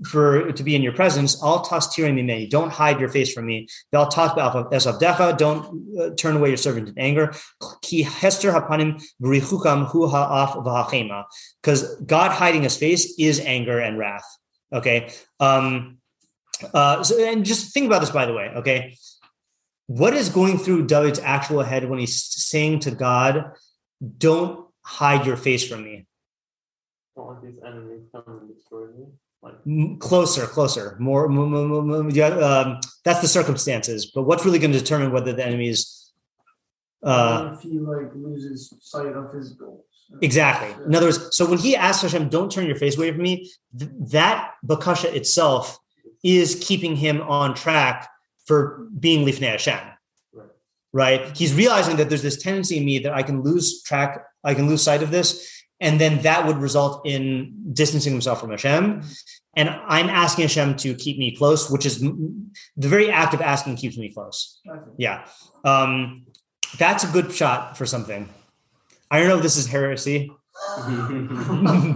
for to be in your presence, I'll toss tearing me Don't hide your face from me. They'll talk about esavdecha. Don't uh, turn away your servant in anger. Ki hester hapanim b'richukam hu ha'af v'hachema. Because God hiding His face is anger and wrath. Okay. Um, uh, so, and just think about this, by the way. Okay, what is going through David's actual head when he's saying to God, "Don't hide your face from me." Don't let these enemies come and destroy me. Like- closer, closer, more. more, more, more yeah, um, that's the circumstances. But what's really going to determine whether the enemy is? Uh, if he like loses sight of his goals. Exactly. In other words, so when he asks Hashem, "Don't turn your face away from me," th- that bakasha itself is keeping him on track for being Lifnei Hashem. Right. right. He's realizing that there's this tendency in me that I can lose track, I can lose sight of this. And then that would result in distancing himself from Hashem. And I'm asking Hashem to keep me close, which is the very act of asking keeps me close. Okay. Yeah. Um, that's a good shot for something. I don't know if this is heresy,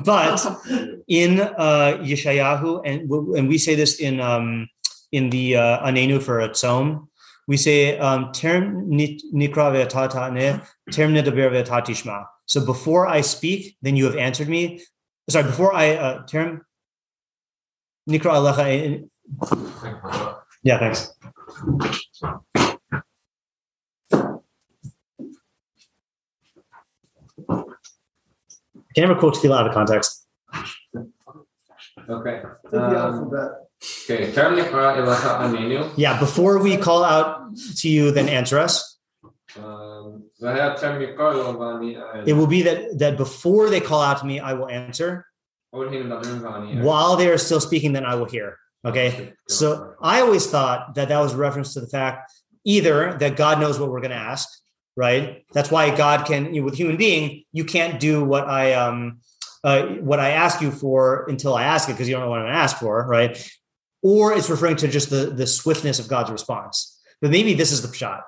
but in uh, Yeshayahu, and and we say this in um, in the uh, Anenu for a tzom, we say um, term nikra ve'tatane, term nedaber ve'tatishma. So before I speak, then you have answered me. Sorry, before I uh, term nikra alecha. Yeah, thanks. Can never quote Tefillah out of context. Okay. Um, okay. Yeah, before we call out to you, then answer us. Um, it will be that that before they call out to me, I will answer. While they are still speaking, then I will hear. Okay. So I always thought that that was reference to the fact either that God knows what we're going to ask, right? That's why God can, you know, with human being, you can't do what I um uh, what I ask you for until I ask it because you don't know what I'm going to ask for, right? Or it's referring to just the the swiftness of God's response. But maybe this is the shot.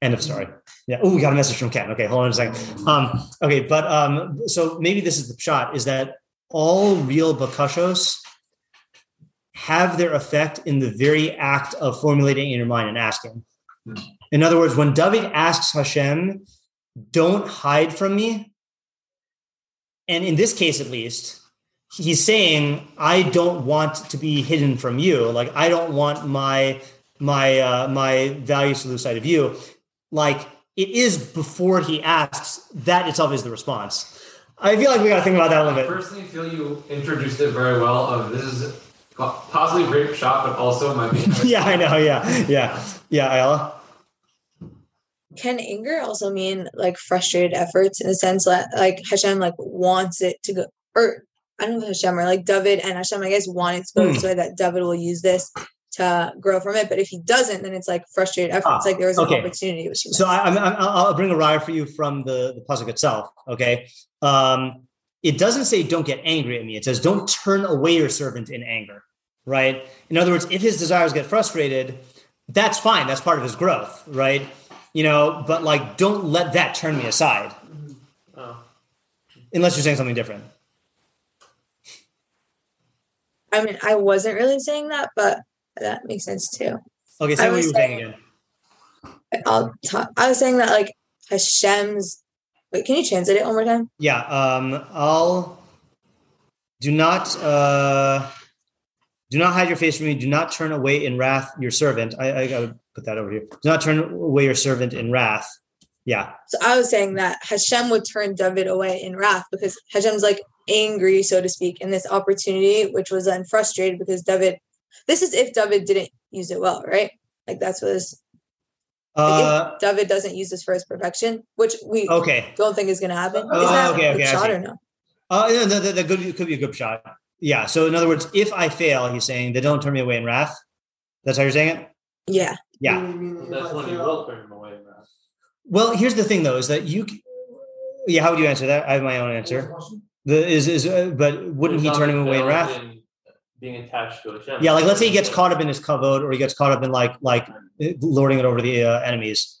End of story. Yeah. Oh, we got a message from Ken. Okay, hold on a second. Um, okay, but um, so maybe this is the shot: is that all real bakashos have their effect in the very act of formulating in your mind and asking. In other words, when David asks Hashem, don't hide from me. And in this case, at least, he's saying, I don't want to be hidden from you. Like, I don't want my, my, uh, my values to lose sight of you. Like, it is before he asks, that itself is the response. I feel like we got to think about that a little bit. I personally feel you introduced it very well. Of this is possibly a great shot, but also might be. yeah, I know. Yeah, yeah, yeah. Ayala. can anger also mean like frustrated efforts in a sense that like Hashem like wants it to go or I don't know Hashem or like David and Hashem I guess want it to go Hmm. this way that David will use this to grow from it. But if he doesn't, then it's like frustrated efforts. Ah, like there was an opportunity. Which So. I, I'm, I'm, I'll I'll bring a raya for you from the, the pasuk itself. Okay. Um, it doesn't say don't get angry at me. It says don't turn away your servant in anger. Right. In other words, if his desires get frustrated, that's fine. That's part of his growth. Right. You know, but like, don't let that turn me aside Oh. unless you're saying something different. I mean, I wasn't really saying that, but that makes sense too. Okay. I what you were saying saying- again. I'll talk. I was saying that like Hashem's. Wait, can you translate it one more time? Yeah. Um, I'll do not uh, do not hide your face from me. Do not turn away in wrath your servant. I, I gotta put that over here. Do not turn away your servant in wrath. Yeah. So I was saying that Hashem would turn David away in wrath because Hashem's like angry, so to speak, in this opportunity, which was then frustrated because David. This is if David didn't use it well, right? Like that's what this. Uh, if David doesn't use this for his perfection, which we okay. don't think is going to happen. Oh, is that okay, a okay, I shot or no? Uh, yeah, that, that, that could, be- could be a good shot. Yeah. So in other words, if I fail, he's saying, they don't turn me away in wrath. That's how you're saying it. Yeah. Yeah. You That's when he will turn him away. From that. Well, here's the thing, though, is that you. c- Yeah. How would you answer that? I have my own answer. The is is uh, but wouldn't he turn him away in wrath? Being attached to Hashem. Yeah, like let's say he gets caught up in his kavod, or he gets caught up in like like lording it over the uh, enemies.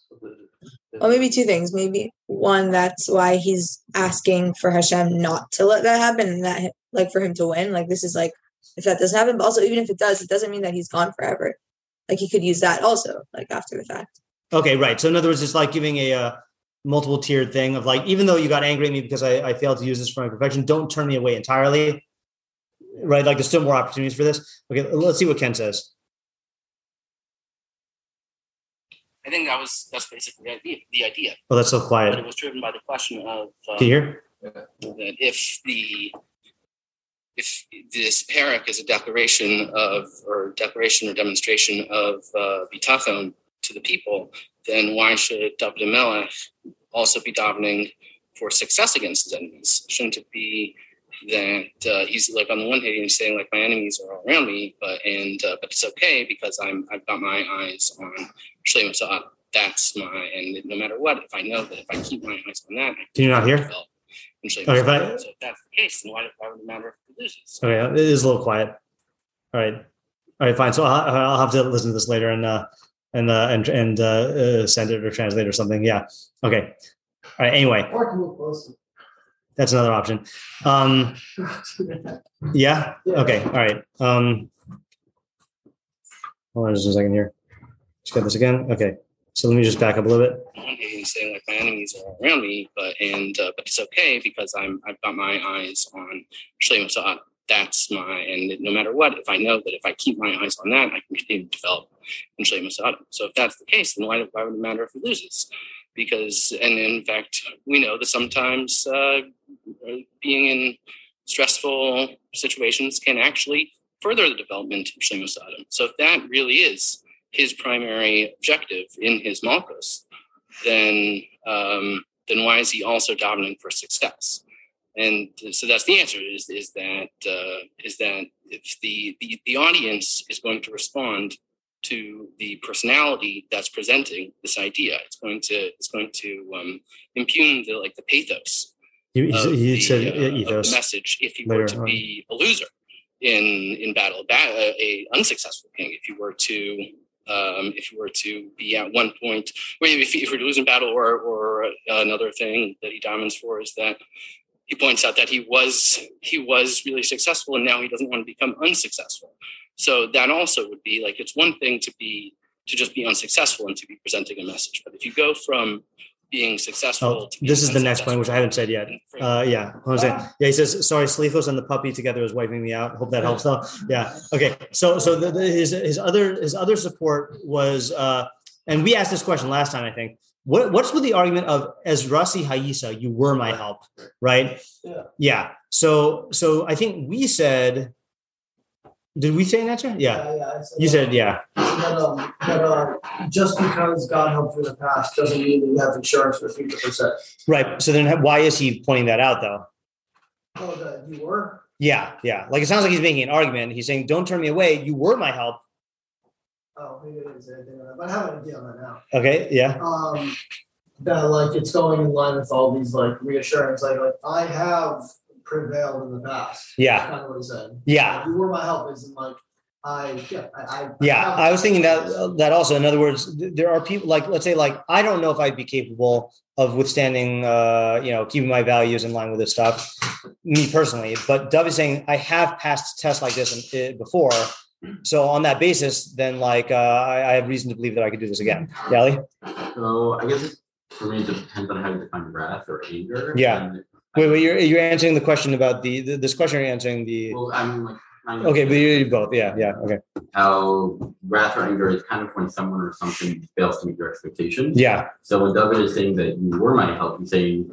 Well, maybe two things. Maybe one, that's why he's asking for Hashem not to let that happen, and that like for him to win. Like this is like if that doesn't happen, but also even if it does, it doesn't mean that he's gone forever. Like he could use that also, like after the fact. Okay, right. So in other words, it's like giving a uh, multiple tiered thing of like, even though you got angry at me because I, I failed to use this for my perfection, don't turn me away entirely. Right? Like there's still more opportunities for this. Okay, let's see what Ken says. I think that was that's basically the idea. The idea, Oh, that's so but it was driven by the question of uh, Can you hear? that if the if this parak is a declaration of or declaration or demonstration of uh, bitachon to the people, then why should David Melech also be davening for success against his enemies? Shouldn't it be that uh, he's like on the one hand he's saying like my enemies are all around me, but and uh, but it's okay because I'm I've got my eyes on Shlemus That's my and no matter what, if I know that if I keep my eyes on that, Can you not hear? Shlemus Okay, if I- So if that's the case, then why, why would it matter if it loses? Okay, it is a little quiet. All right, all right, fine. So I'll, I'll have to listen to this later and uh, and uh, and and uh, uh, send it or translate or something. Yeah. Okay. All right. Anyway, Or can move closer. that's another option. Um, yeah. Yeah. Okay. All right. Um, hold on just a second here. Let's get this again. Okay. So let me just back up a little bit. Hand, saying like my enemies are around me, but and uh, but it's okay because I'm I've got my eyes on Shlemus That's my and no matter what, if I know that if I keep my eyes on that, I can continue to develop in Shlemus So if that's the case, then why, why would it matter if he loses? Because and in fact, we know that sometimes uh, being in stressful situations can actually further the development of Shlemus So if that really is his primary objective in his Malchus, then um, then why is he also davening for success? And so that's the answer is is that uh, is that if the, the the audience is going to respond to the personality that's presenting this idea, it's going to it's going to um, impugn the like the pathos You, of you, the, said uh, the message if you were to on. be a loser in in battle, a, ba- a, a unsuccessful king. If you were to um, if you were to be at one point, if you were losing battle, or or another thing that he diamonds for is that he points out that he was he was really successful, and now he doesn't want to become unsuccessful. So that also would be like it's one thing to be to just be unsuccessful and to be presenting a message, but if you go from being successful, Oh, this is the next point, which I haven't said yet. Uh, yeah, hold on a second. Yeah, he says, "Sorry, Sleekos and the puppy together is wiping me out." Hope that helps, though. Yeah. Okay. So, so the, the, his his other his other support was, uh, and we asked this question last time. I think. What what's with the argument of as Rasi Haisa, you were my help, right? Yeah. Yeah. So so I think we said Did we say an answer? Yeah. yeah. I You said yeah. But, um, but uh, just because God helped you in the past doesn't mean that you have insurance for future per se. Right. So then why is he pointing that out though? Oh, that you were. Yeah, yeah. Like it sounds like he's making an argument. He's saying, "Don't turn me away. You were my help." Oh, maybe I didn't say anything on that, but I have an idea on that now. Okay. Yeah. Um, that like it's going in line with all these like reassurance, like like I have prevailed in the past. Yeah. That's kind of what he said. Yeah. You were my help, isn't like I yeah I, I Yeah, have- I was thinking that that also. In other words, there are people like let's say like I don't know if I'd be capable of withstanding, uh, you know, keeping my values in line with this stuff, me personally. But Dove is saying I have passed tests like this in, uh, before, so on that basis, then like uh, I, I have reason to believe that I could do this again. Yali? So I guess for me, it depends on how you define wrath or anger. Yeah. And, Wait, wait, you're you're answering the question about the, the this question. You're answering the well, I'm like. to okay, but you both. Yeah, yeah. Okay. How wrath or anger is kind of when someone or something fails to meet your expectations. Yeah, So when David is saying that you were my help, he's saying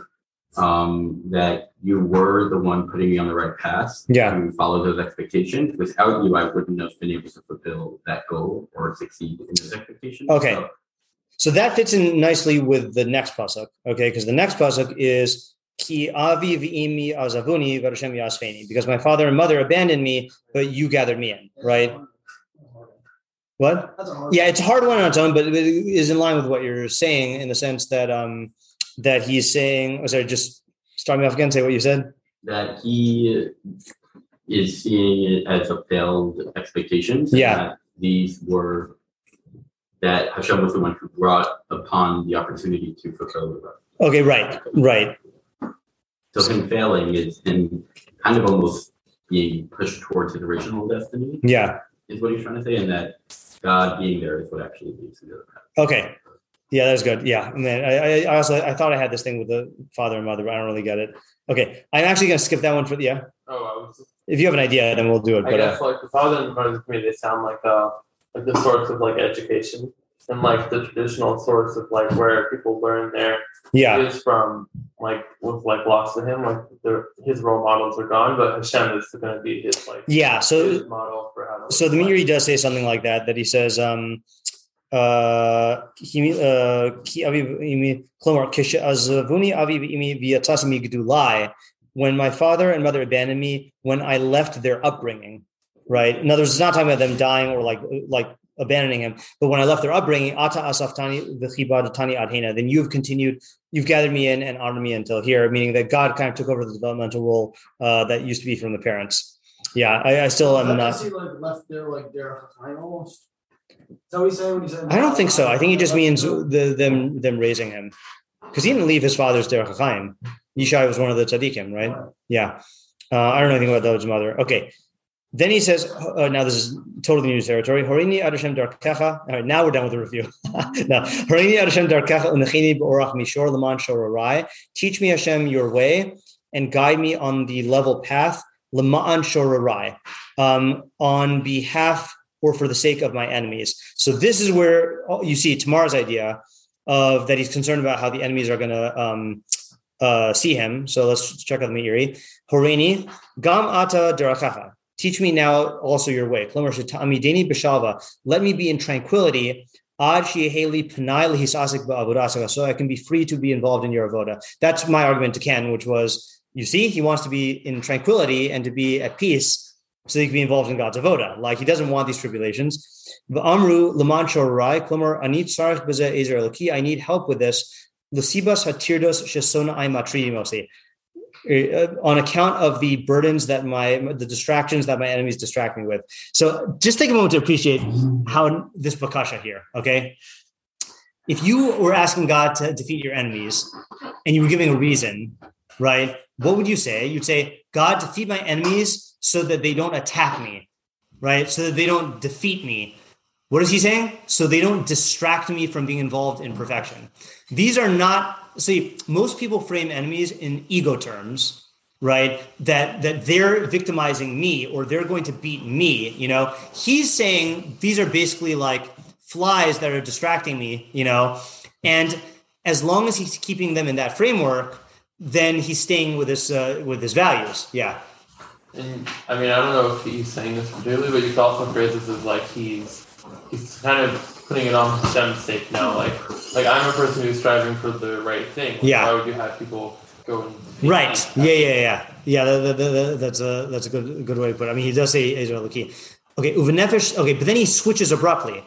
um, that you were the one putting me on the right path Yeah. to follow those expectations. Without you, I wouldn't have been able to fulfill that goal or succeed in those expectations. Okay. So, So that fits in nicely with the next pasuk, okay? Because the next pasuk is ki avi v'imi azavuni v'Hashem yasfeni, because my father and mother abandoned me, but you gathered me in, right? What? That's a hard Yeah, it's a hard one on its own, but it is in line with what you're saying in the sense that um that he's saying. Oh, sorry, just start me off again. Say what you said. that he is seeing it as a failed expectations. Yeah. that these were that Hashem was the one who brought upon the opportunity to fulfill the Okay, right, right. So him failing is him kind of almost being pushed towards his original destiny, Yeah. is what he's trying to say, and that God being there is what actually leads to the other path. Okay. Yeah, that's good. Yeah, and then I, I, I also I thought I had this thing with the father and mother, but I don't really get it. Okay, I'm actually gonna skip that one for the yeah. Oh, I was. If you have an idea, then we'll do it. I But uh, guess like the father and the mother to me, they sound like uh like the source of like education and like the traditional source of like where people learn their yeah, is from like was like lost to him. Like the his role models are gone, but Hashem is going to be his like yeah. So model for how to. so the his does say something like that. That he says, um, uh, he- uh, ki aviv imi- klomar, "Kishe'azavuni aviv imi v'yatzasi migdulai," When my father and mother abandoned me, when I left their upbringing, right? In other words, it's not talking about them dying or like like abandoning him, but when I left their upbringing, ata asaftani v'chibadatani adhena, then you've continued, you've gathered me in and honored me until here, meaning that God kind of took over the developmental role uh, that used to be from the parents. Yeah, I, I still am not. he like left there like there almost? What he said when he said? I don't think so. I think he just means the them them raising him, because he didn't leave his father's derech chaim. Yishai was one of the tzaddikim, right? Yeah. Uh, I don't know anything about David's mother. Okay. Then he says, uh, now this is totally new territory. Horini adashem darkecha. All right, now we're done with the review. now, Horini adashem darkecha beorach mishor leman shorarai. Teach me Hashem your way and guide me on the level path lema'an shorarai, um, on behalf or for the sake of my enemies. So this is where oh, you see Tamar's idea of that he's concerned about how the enemies are going to um, uh, see him. So let's check out the Meiri. Horini, gam ata derachacha. Teach me now also your way. Let me be in tranquility. So I can be free to be involved in your avoda. That's my argument to Ken, which was, you see, he wants to be in tranquility and to be at peace so he can be involved in God's avoda. Like he doesn't want these tribulations. Eloki. I need help with this. Shesona. Uh, on account of the burdens that my the distractions that my enemies distract me with. So just take a moment to appreciate how this bakasha here. Okay, if you were asking God to defeat your enemies and you were giving a reason, right? What would you say? You'd say, God, defeat my enemies so that they don't attack me, right? So that they don't defeat me. What is he saying? So they don't distract me from being involved in perfection. These are not, see, most people frame enemies in ego terms, right? That that they're victimizing me or they're going to beat me, you know. He's saying these are basically like flies that are distracting me, you know. And as long as he's keeping them in that framework, then he's staying with his uh, with his values. Yeah. and I mean, I don't know if he's saying this particularly, but you also phrase this as like he's he's kind of putting it on Hashem's now. Like, like I'm a person who's striving for the right thing. Like, Yeah. Why would you have people go and Right. me? Yeah, yeah, yeah. Yeah, that, that, that- that's a that's a good good way to put it. I mean, he does say Israel Luki. Okay, uvenefesh. Okay, but then he switches abruptly.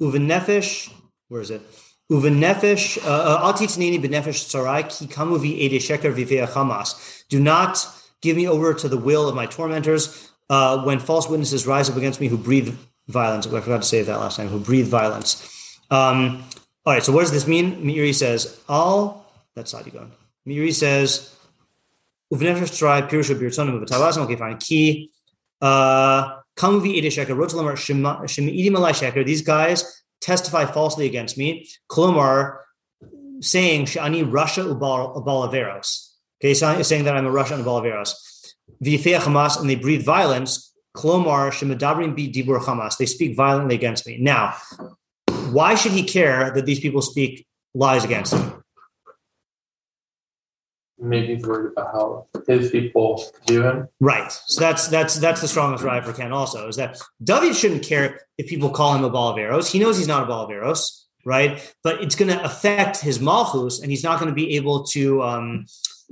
Uvenefesh. Where is it? Uvenefesh. Al titnini benefesh sarai ki kamu vi ede sheker vivea hamas. Do not give me over to the will of my tormentors uh, when false witnesses rise up against me who breathe violence. I forgot to say that last time. Who breathe violence. Um, all right. So what does this mean? Meiri says al. That's Sadigon. Meiri says Uvnefesh try Pirusha Birtonim of Tavazim. Okay, fine. Ki uh Kamuvi Ede Sheker, Rotalamar Shemidi Malai Sheker. These guys testify falsely against me. Kolomar saying Shani rasha Ubal Abalaveros. Okay, so saying that I'm a rasha and Abalaveros. Vifea Hamas, and they breathe violence. Kolomar Shemadabrim Bi Dibur Hamas. They speak violently against me. Now, why should he care that these people speak lies against him? Maybe he's worried about how his people view him. Right. So that's that's that's the strongest drive for Ken also is that David shouldn't care if people call him a ba'al aveiros. He knows he's not a ba'al aveiros, right? But it's going to affect his malchus, and he's not going to be able to um,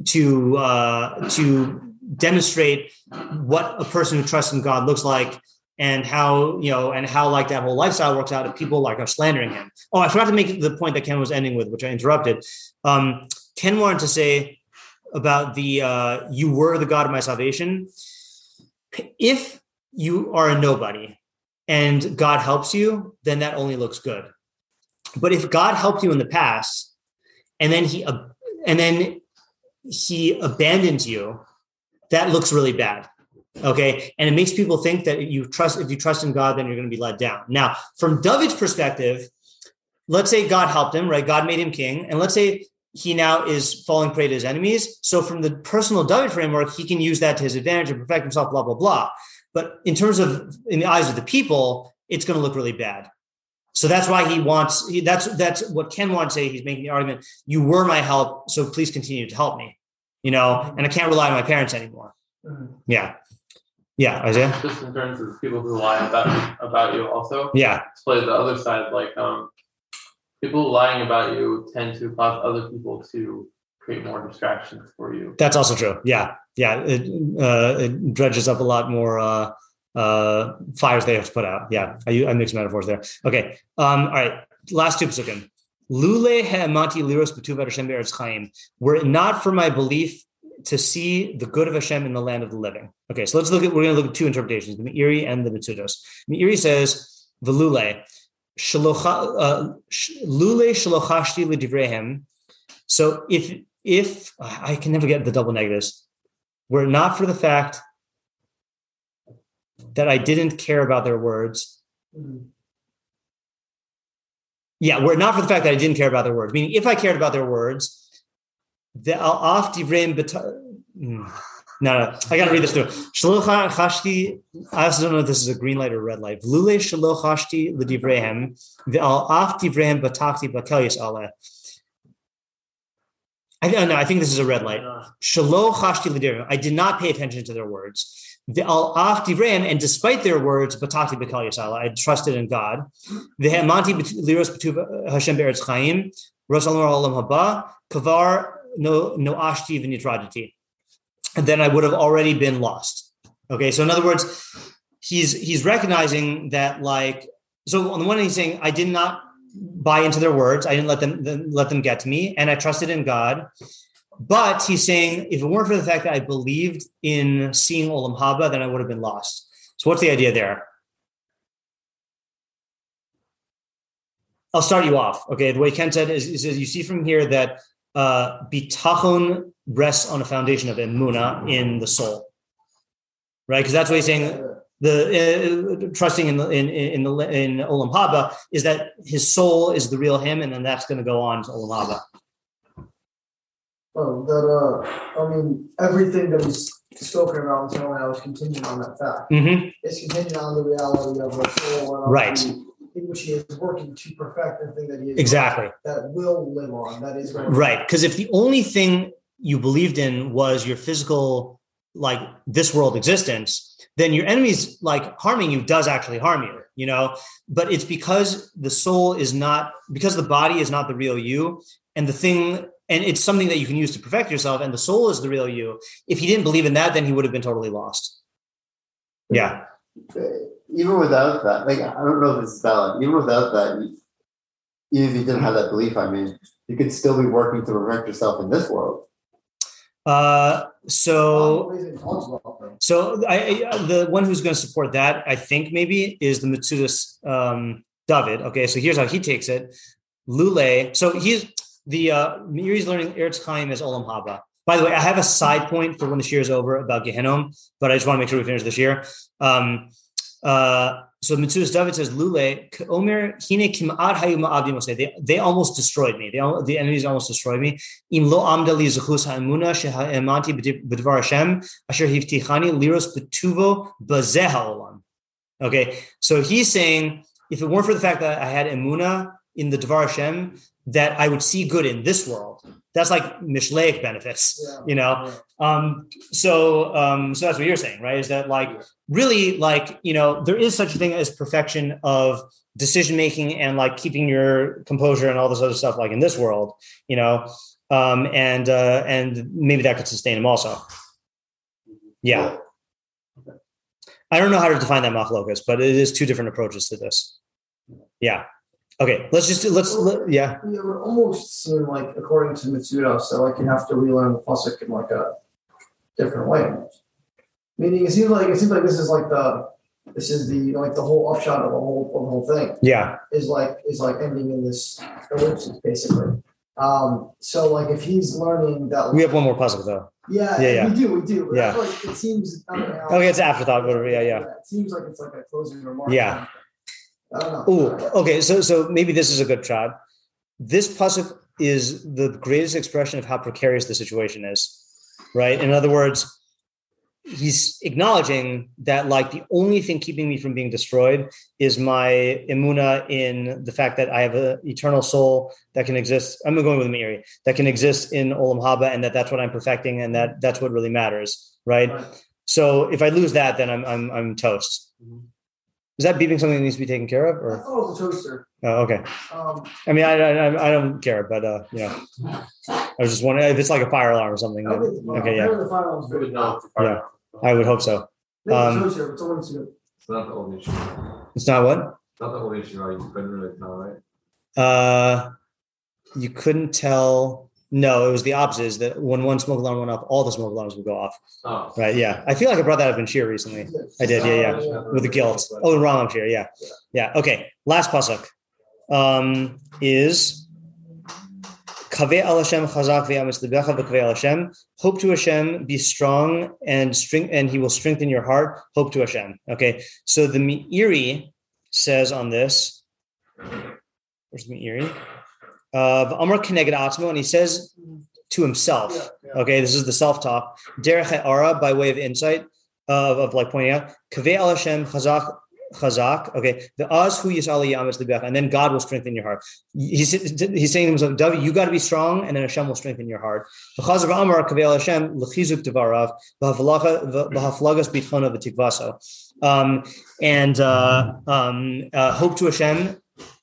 to uh, to demonstrate what a person who trusts in God looks like and how you know and how like that whole lifestyle works out if people like are slandering him. Oh, I forgot to make the point that Ken was ending with, which I interrupted. Um, Ken wanted to say about the uh, you were the God of my salvation. If you are a nobody and God helps you, then that only looks good. But if God helped you in the past and then he ab- and then he abandons you, that looks really bad. Okay. And it makes people think that you trust, if you trust in God, then you're going to be let down. Now, from David's perspective, let's say God helped him, right? God made him king. And let's say he now is falling prey to his enemies. So, from the personal David framework, he can use that to his advantage and perfect himself, blah, blah, blah. But in terms of, in the eyes of the people, it's going to look really bad. So that's why he wants. He, that's that's what Ken wants to say. He's making the argument: "You were my help, so please continue to help me." You know, and I can't rely on my parents anymore. Mm-hmm. Yeah, yeah, Isaiah. Just in terms of people who lie about about you, also. Yeah, Display the other side, like um, people lying about you tend to cause other people to create more distractions for you. that's also true. Yeah, yeah, it, uh, it dredges up a lot more uh, uh, fires they have to put out. Yeah, I, I mix metaphors there. Okay, um, all right. Last two psukim. Lule he'amati liros b'tuvat Hashem. Were it not for my belief to see the good of Hashem in the land of the living. Okay, so let's look at. We're going to look at two interpretations: the Meiri and the Mitzudos. Meiri says velule shalocha uh, lule shalochashti lidivrehem. So if if I can never get the double negatives, were it not for the fact that I didn't care about their words. Yeah, were not for the fact that I didn't care about their words, meaning if I cared about their words, the al af divreim beta- Hmm. no, no, I gotta read this through. Shaloch chashti. I also don't know if this is a green light or red light. Vlule shaloch chashti l'divrehem v'al af divrehem batakti bakel yis'aleh. I don't know. I think this is a red light. Shaloch chashti l'divrehem. I did not pay attention to their words. The al af divrehem, and despite their words, batati bekal yisala, I trusted in God. The hemanti liros betuva Hashem be'eretz chaim, rosalam olam haba, kavar no no ashti v'nitrajati. And then I would have already been lost. Okay, so in other words, he's he's recognizing that like so on the one hand he's saying I did not buy into their words, I didn't let them, let them get to me, and I trusted in God. But he's saying, if it weren't for the fact that I believed in seeing Olam Haba, then I would have been lost. So what's the idea there? I'll start you off. Okay, the way Ken said is, is you see from here that uh, bitachon rests on a foundation of emuna in the soul, right? Because that's what he's saying. The uh, trusting in the in in the in Olam Haba is that his soul is the real him, and then that's going to go on to Olam Haba. Oh, that uh, I mean, everything that he's spoken about until now is contingent on that fact. Mm-hmm. It's contingent on the reality of the soul Right. the thing which he is working to perfect the thing that he is Exactly. that will live on. That is Right. Because if the only thing you believed in was your physical like this world existence, then your enemy's like harming you does actually harm you, you know. But it's because the soul is not because the body is not the real you, and the thing and it's something that you can use to perfect yourself, and the soul is the real you. If he didn't believe in that, then he would have been totally lost. Yeah. Even without that, like I don't know if this is valid. Even without that, even if you didn't have that belief, I mean, you could still be working to perfect yourself in this world. Uh, so. So I, I the one who's going to support that, I think maybe is the Metzudas um, David. Okay, so here's how he takes it. Lule. So he's the uh, Meiri's learning Eretz Chaim as Olam Haba. By the way, I have a side point for when the year is over about Gehenom, but I just want to make sure we finish this year. Um, uh, so Metzudas David says, Lule, Omer, Hine Kim'ad Hayu Ma'adim Oseh." they, they almost destroyed me. They, the enemies almost destroyed me. Im lo amda li zechus ha'emuna she'ha'emanti b'dvar Hashem asher hivtichani liros betuvo bazeh ha'olam. Okay, so he's saying, if it weren't for the fact that I had emuna in the Devar Hashem, that I would see good in this world. That's like mishleic benefits, Yeah. you know. Um, so, um, so that's what you're saying, right? Is that like really like you know there is such a thing as perfection of decision making and like keeping your composure and all this other stuff like in this world, you know. Um, and uh, and maybe that could sustain him also. Yeah. I don't know how to define that machlokas, but it is two different approaches to this. Yeah. Okay. Let's just do, let's let, yeah. Yeah, it would almost seem like, according to Mitsuda, so like you have to relearn the pasuk in like a different way. Meaning, it seems like it seems like this is like the this is the like the whole upshot of the whole of the whole thing Yeah. is like is like ending in this ellipsis basically. Um, so like if he's learning that, We have one more puzzle though. yeah, Yeah, yeah. we do, we do. Yeah. Like it seems. I don't know Okay, it's afterthought, whatever. Yeah, yeah. It seems like it's like a closing remark. Yeah. I don't know. Ooh, okay. So so maybe this is a good shot. This pasuk is the greatest expression of how precarious the situation is, right? In other words, he's acknowledging that like the only thing keeping me from being destroyed is my imuna in the fact that I have an eternal soul that can exist. I'm going with Meiri that can exist in Olam Haba, and that that's what I'm perfecting, and that that's what really matters, right? Right. So if I lose that, then I'm I'm I'm toast. Mm-hmm. Is that beeping something that needs to be taken care of, or Oh, it was a toaster. oh, okay? Um, I mean, I, I I don't care, but uh, you know, I was just wondering if it's like a fire alarm or something. Then, the- okay, yeah, the final one's We would good. know. Yeah. I would hope so. Um, it's a toaster, but someone's good. It's not the old issue. It's not what? It's not the old issue. Right? You couldn't really tell, right? Uh, you couldn't tell. No, it was the opposite. Is that when one smoke alarm went off, all the smoke alarms would go off. Oh. Right? Yeah, I feel like I brought that up in Shir recently. I did, yeah, yeah. with the guilt. Oh, wrong Shir. Yeah, yeah. Okay. Last pasuk um, is Kaveh al Hashem chazak ve'amis libecha v'kaveh al Hashem. Hope to Hashem, be strong and strength, and He will strengthen your heart. Hope to Hashem. Okay. So the Meiri says on this. Where's the Meiri? Uh, Amar Keneged Atzmo, and he says to himself. Yeah, yeah. Okay, this is the self-talk. Derech ha'ara by way of insight of, of like pointing out. Kaveh al Hashem chazak chazak. Okay, the az hu yisali yamas libech, and then God will strengthen your heart. He's, he's saying to himself, David, you got to be strong, and then Hashem will strengthen your heart. V'chazav amar kaveh al Hashem lechizuk devarav v'haflaga- v'haflagas bitchona v'tikvaso. Um, and uh, um, uh, hope to Hashem.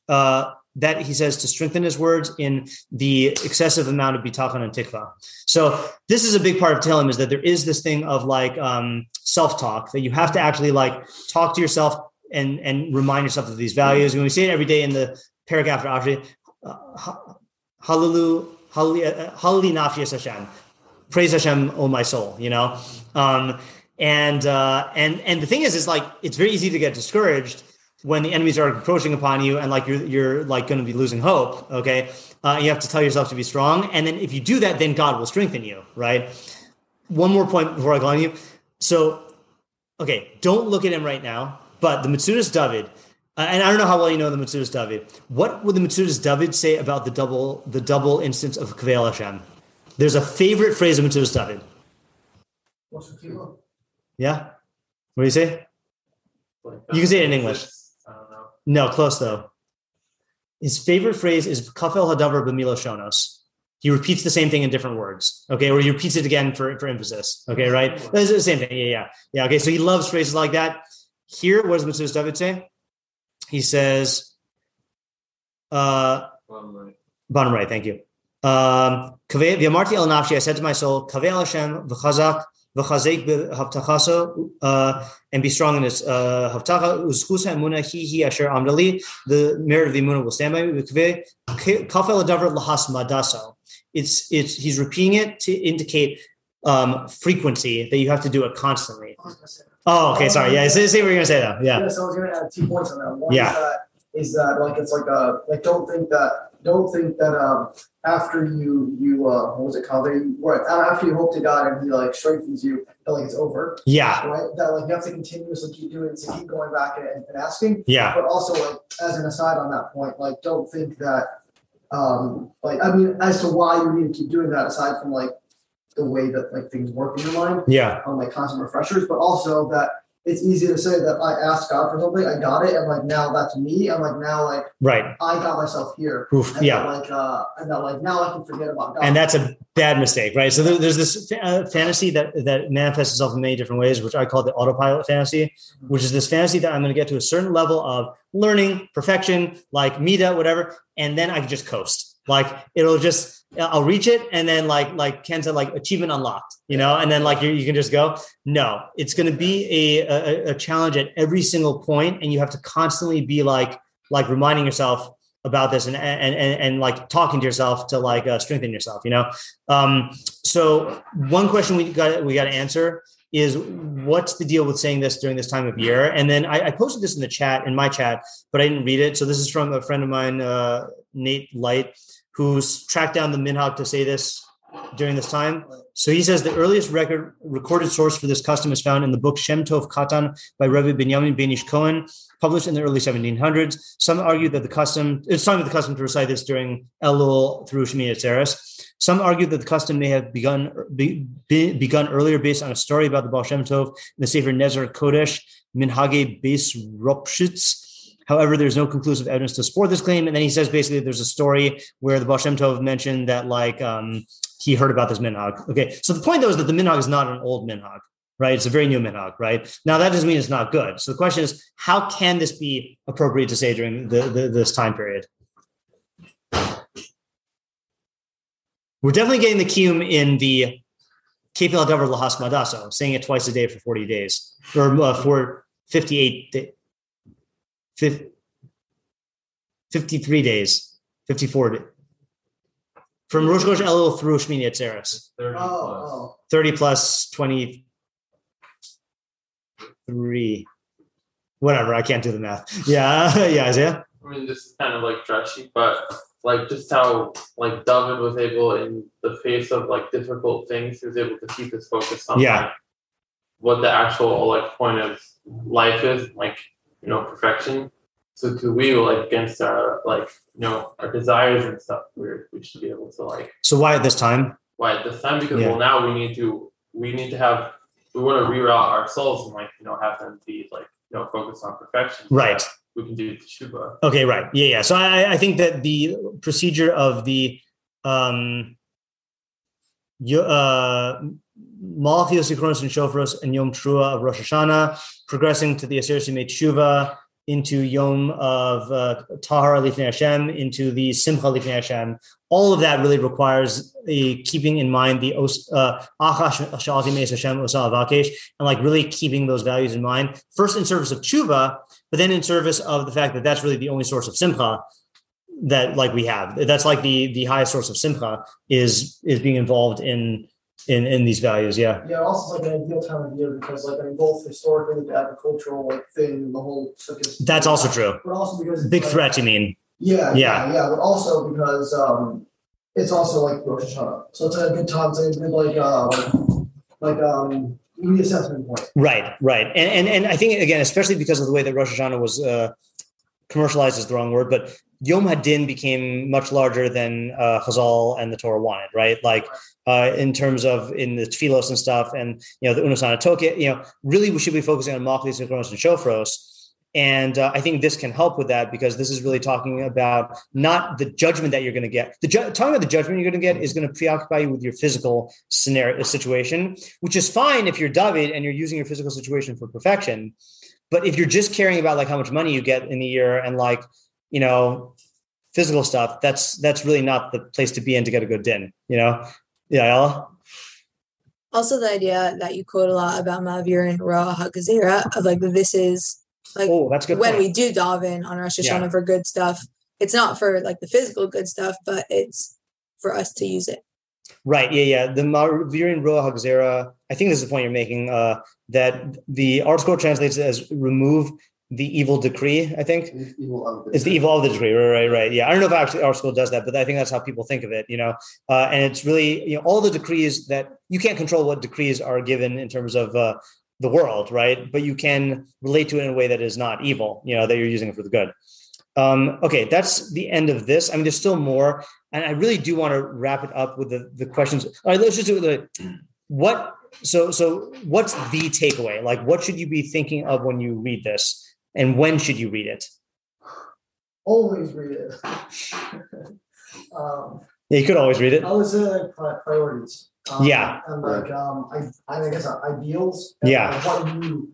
Uh, that he says to strengthen his words in the excessive amount of bitachon and tikva. So this is a big part of Tehillim is that there is this thing of like um, self-talk that you have to actually like talk to yourself and and remind yourself of these values. When we see it every day in the paragraph after Ashrei, uh, hallelu hallelu hallelu nafshi es Hashem, praise Hashem, oh my soul. You know, um, and uh, and and the thing is, is like it's very easy to get discouraged when the enemies are approaching upon you and like you're you're like going to be losing hope okay uh, you have to tell yourself to be strong. And then if you do that then god will strengthen you right? One more point before i go on you. So okay don't look at him right now but the Metzudas David uh, and i don't know how well you know the Metzudas David. What would the Metzudas David say about the double the double instance of kvel hashem? There's a favorite phrase of Metzudas David. What's the kilo? yeah? What do you say? You can say it in English. I don't know. No, close though. His favorite phrase is "kafel hadavar b'milo shonos." he repeats the same thing in different words. Okay, or he repeats it again for, for emphasis. Okay, right? That's the same thing. Yeah, yeah, yeah. Okay, so he loves phrases like that. Here, what does Metzudas David say? He says, uh, Bottom right. bottom right, thank you. Um, "Kaveh- V'amarti el nafshi, I said to my soul, Kaveh Hashem v'chazak v'chazek uh, and be strong in his uh, havtacha, uzchusa emuna hi hi asher amdali, the merit of the emuna will stand by me. Kafel adavar lahas madaso. It's, it's, he's repeating it to indicate um, frequency that you have to do it constantly. Oh, okay, sorry. Yeah, say, say what you're gonna say though. Yeah. Yeah, so I was gonna add two points on that. One Yeah. is that is that like it's like a like don't think that don't think that um after you you uh what was it called? You- Right after you hope to God and He like strengthens you, that like it's over. Yeah. Right? That like you have to continuously keep doing so keep going back and, and asking. Yeah. But also like as an aside on that point, like don't think that um like I mean as to why you need to keep doing that aside from like the way that like things work in your mind Yeah. on like constant refreshers, but also that it's easy to say that I asked God for something, I got it, and like now that's me, I'm like now like Right. I got myself here, Oof. and Yeah. like uh, and that like now I can forget about God. and that's a bad mistake, right? So there- there's this uh, fantasy that that manifests itself in many different ways, which I call the autopilot fantasy, which is this fantasy that I'm going to get to a certain level of learning, perfection, like Mida, whatever, and then I can just coast. Like it'll just I'll reach it, and then like like Ken said, like achievement unlocked, you know, and then like you, you can just go. No, it's going to be a, a a challenge at every single point, and you have to constantly be like like reminding yourself about this and and and, and like talking to yourself to like uh, strengthen yourself you know um so one question we got we got to answer is what's the deal with saying this during this time of year and then I, I posted this in the chat in my chat but i didn't read it so this is from a friend of mine uh nate light who's tracked down the minhag to say this during this time so he says the earliest record recorded source for this custom is found in the book shem tov katan by Rebbe benjamin benish cohen published in the early 1700s. Some argue that the custom, it's time of the custom to recite this during Elul through Shemini Atzeres. Some argue that the custom may have begun be, be- begun earlier based on a story about the Baal Shem Tov the Sefer Nezer Kodesh, Minhage Beis Ropshitz. However, there's no conclusive evidence to support this claim. And then he says basically there's a story where the Baal Shem Tov mentioned that like um, he heard about this minhag. Okay, so the point though is that the minhag is not an old minhag right? It's a very new minhag, right? Now that doesn't mean it's not good. So the question is, how can this be appropriate to say during the, the this time period? We're definitely getting the kium in the kefil davar lahas madaso, saying it twice a day for forty days or uh, for fifty-eight, day, fif- fifty-three days, fifty-four days. From Rosh Chodesh Elul through Shmini Atzeres, 30 oh, plus. oh. thirty plus twenty three, whatever. I can't do the math. Yeah, yeah, Isaiah. I mean, this is kind of like stretchy, but like just how like David was able, in the face of like difficult things, he was able to keep his focus on Yeah. like, what the actual like point of life is, like you know perfection. So to we like against our like you know our desires and stuff, we we should be able to like So why at this time? why at this time because Yeah. well now we need to we need to have we want to reroute our souls and like you know have them be like you know focus on perfection. Right. that We can do teshuva. Okay, right. Yeah, yeah. So I, I think that the procedure of the um, uh, Malchios, Zichronos, and Shofros and Yom Trua of Rosh Hashanah, progressing to the Aseret Yemei Tshuva, into Yom of uh, Tahar Lifnei Hashem, into the Simcha Lifnei Hashem. All of that really requires a keeping in mind the uh, Achash Shalati Meis Hashem Osa and like really keeping those values in mind. First, in service of Tshuva, but then in service of the fact that that's really the only source of Simcha that like we have. That's like the the highest source of Simcha is is being involved in in in these values. Yeah. Yeah, also it's like an ideal time of year because like I mean both historically the agricultural like thing, the whole. That's also true. But also because Big like- threat, you mean? Yeah, Yeah. yeah, yeah, but also because um, it's also like Rosh Hashanah, so it's a good time. It's a good like uh, like, like um reassessment point. Right, right, and and and I think again, especially because of the way that Rosh Hashanah was uh, commercialized is the wrong word, but Yom Hadin became much larger than uh, Chazal and the Torah wanted, right? Like uh, in terms of in the tefillos and stuff, and you know the Unesaneh Tokef, you know, really we should be focusing on Malchios and Kronos and Shofros. And uh, I think this can help with that because this is really talking about not the judgment that you're going to get. The ju- talking about the judgment you're going to get is going to preoccupy you with your physical scenario situation, which is fine if you're David and you're using your physical situation for perfection. But if you're just caring about like how much money you get in the year and like you know physical stuff, that's that's really not the place to be in to get a good din. You know, yeah? Also, the idea that you quote a lot about Mavir and Ra Hakazira of like this is like Oh, that's good. when point. we do daven on Rosh Yeah. Hashanah for good stuff. It's not for like the physical good stuff, but it's for us to use it. Right. Yeah. Yeah. The Mavirin Roa Hagzera, I think this is the point you're making, uh, that the article translates as remove the evil decree, I think. It's evil the It's the evil of the decree. Right, right, right. Yeah. I don't know if actually our school does that, but I think that's how people think of it, you know. Uh, and it's really, you know, all the decrees that you can't control what decrees are given in terms of uh, the world, right? But you can relate to it in a way that is not evil, you know, that you're using it for the good. Um, okay, that's the end of this. I mean, there's still more, and I really do want to wrap it up with the, the questions. All right, let's just do the what. So, so what's the takeaway? Like, what should you be thinking of when you read this, and when should you read it? Always read it. um, Yeah, you could always read it. I would say like priorities. Um, Yeah. And like um, I, I guess uh, ideals. Yeah. like, what you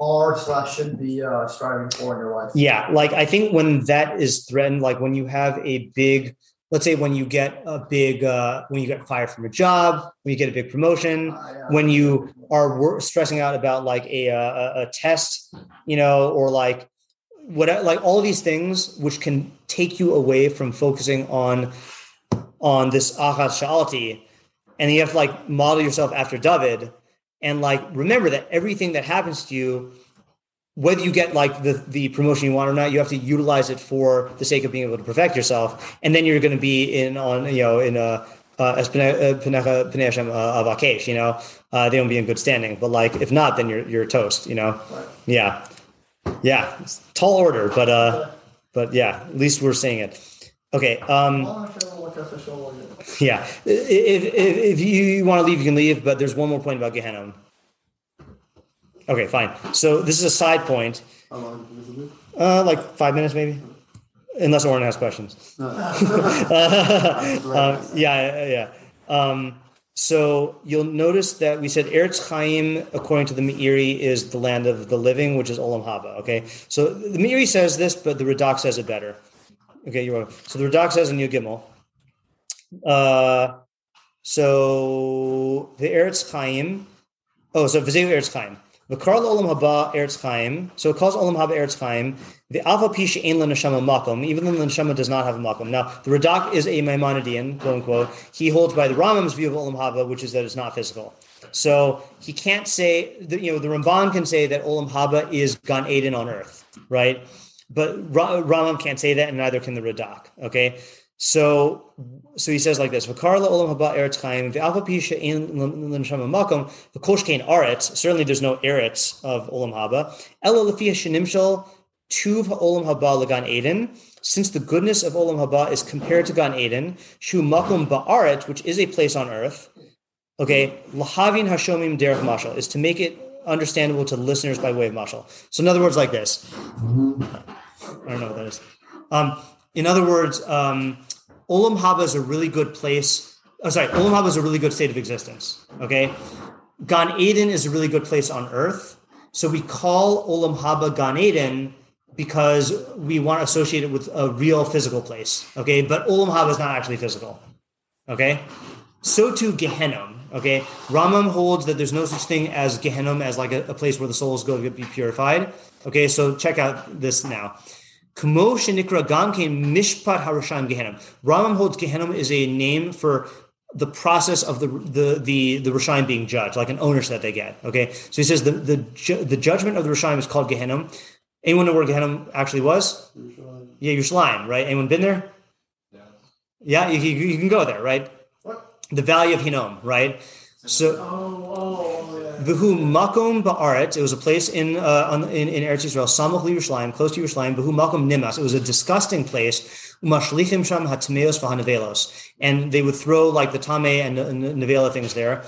are slash should be uh, striving for in your life. Yeah, like I think when that is threatened, like when you have a big, let's say when you get a big, uh, when you get fired from a job, when you get a big promotion, Uh, yeah. when you are wor- stressing out about like a, a a- a test, you know, or like what like all these things which can take you away from focusing on on this achas shalti, and you have to like model yourself after David, and like remember that everything that happens to you whether you get like the, the promotion you want or not, you have to utilize it for the sake of being able to perfect yourself. And then you're going to be in on, you know, in a, uh, as uh, Penecha- of Akesh, you know, uh, they don't be in good standing. But like, if not, then you're, you're toast, you know? Yeah. Yeah. It's tall order, but, uh, but yeah, at least we're saying it. Okay. Um, okay, well, like, that's a show, like, yeah. If, if, if you want to leave, you can leave, but there's one more point about Gehenna. Okay, fine. So this is a side point. How long is it? Uh, like five minutes, maybe, unless Oren has questions. Uh, yeah, yeah. Um, so you'll notice that we said Eretz Chaim, according to the Meiri, is the land of the living, which is Olam Haba. Okay, so the Meiri says this, but the Radak says it better. Okay, you're welcome. So the Radak says in New Gimel. Uh, so the Eretz Chaim. Oh, so Vizeu Eretz Chaim. V'kar Olam Haba Eretz Chaim. So it calls Olam Haba Eretz Chaim. The Alpha Pisha Ein Neshama Makom, even though the Neshama does not have a Makom. Now, the Radak is a Maimonidean, quote unquote. He holds by the Rambam's view of Olam Haba, which is that it's not physical. So he can't say, you know, the Ramban can say that Olam Haba is Gan Eden on earth, right? But Ra- Rambam can't say that, and neither can the Radak. Okay, so so he says like this: "V'karla olam haba eretz chaim ve'alva pisha ein l'neshama makom v'kol shkein aretz." Certainly, there's no eretz of olam haba. Ela lefia shenimshal tuv ha'olam haba legan eden. Since the goodness of olam haba is compared to Gan Eden, shu makom ba'aret, which is a place on earth. Okay, lahavin hashomim derech mashal is to make it understandable to listeners by way of mashal. So, in other words, like this. I don't know what that is. Um, in other words, um, Olam Haba is a really good place. Oh, sorry, Olam Haba is a really good state of existence. Okay, Gan Eden is a really good place on Earth. So we call Olam Haba Gan Eden because we want to associate it with a real physical place. Okay, but Olam Haba is not actually physical. Okay, so too Gehenom. Okay, Rambam holds that there's no such thing as Gehenom as like a, a place where the souls go to be purified. Okay, so check out this now. Kamo shenikra gamkein mishpat harasham Gehenom. Rambam holds Gehenom is a name for the process of the the the the Rishayim being judged, like an ownership that they get. Okay, so he says the the ju- the judgment of the Rishayim is called Gehenom. Anyone know where Gehenom actually was? Yeah, Yerushalayim, right? Anyone been there? Yeah, you, you, you can go there, right? What? The Valley of Hinnom, right? Oh, so, Oh, yeah. Vihu Makom Ba'aret, it was a place in, uh, on, in, in Eretz Israel, Samach Yerushalayim, close to Yerushalayim, Vihu Makom Nimas, it was a disgusting place, Umashlichim Sham Hatmeos V'Hanavelos, and they would throw like the Tame and, Nevela things there.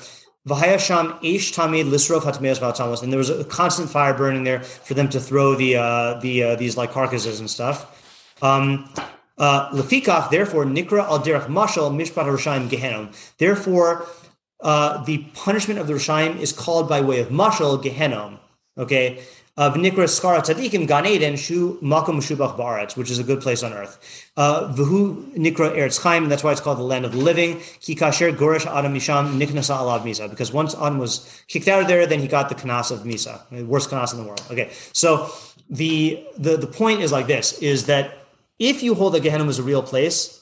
Vahayasham ish Tamid Lisrov Hatmeos Vatamos, and there was a constant fire burning there for them to throw the uh, the uh, these like carcasses and stuff. Um, uh, Lefikach, therefore, Nikra al derech mashal mishpat Roshaim Gehenom. Therefore, uh, the punishment of the Roshaim is called by way of mashal Gehenom. Okay, of Nikra Skara Tzadikim Gan Eden Shu Makom Shubach Baaretz, which is a good place on earth. Uh, V'hu Nikra Eretz Chaim, that's why it's called the land of the living. Ki Kasher Goresh Adam Misham Niknasa Alav Misa, because once Adam was kicked out of there, then he got the Kanas of Misa, the worst Kanas in the world. Okay, so the the the point is like this: is that if you hold that Gehenna is a real place,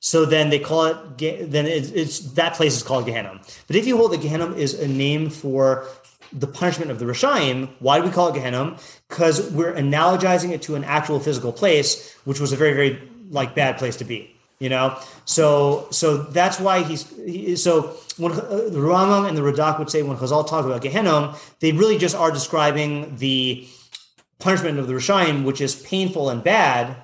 so then they call it, then it's, it's that place is called Gehenna. But if you hold that Gehenna is a name for the punishment of the Rishayim. Why do we call it Gehenna? Because we're analogizing it to an actual physical place, which was a very, very like bad place to be. You know, so so that's why he's he, so when uh, the Rambam and the Radak would say when Chazal talk about Gehenna, they really just are describing the punishment of the Rishayim, which is painful and bad,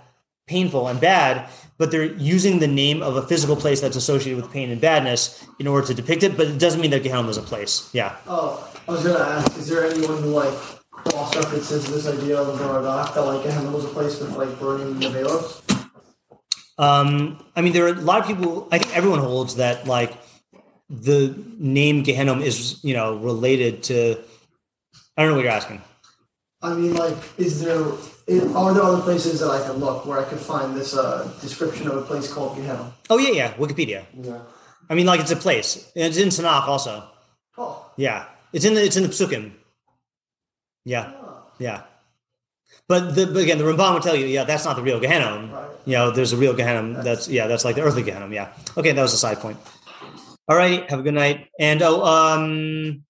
painful and bad, but they're using the name of a physical place that's associated with pain and badness in order to depict it. But it doesn't mean that Gehenna is a place. Yeah. Oh, I was gonna ask, is there anyone who like cross references this idea of the Radak that like Gehenna was a place with like burning nevelos? Um, I mean, there are a lot of people. I think everyone holds that like the name Gehenna is you know related to. I don't know what you're asking. I mean, like, is there are there other places that I can look where I could find this uh, description of a place called Gehenna? Oh yeah, yeah, Wikipedia. Yeah. I mean, like it's a place. It's in Tanakh also. Oh. Yeah, it's in the it's in the Psukim. Yeah, yeah. But the but again, the Ramban would tell you, yeah, that's not the real Gehenna. Right. You know, there's a real Gehenna. That's yeah, that's like the earthly Gehenna. Yeah. Okay, that was a side point. All right, have a good night. And oh, um,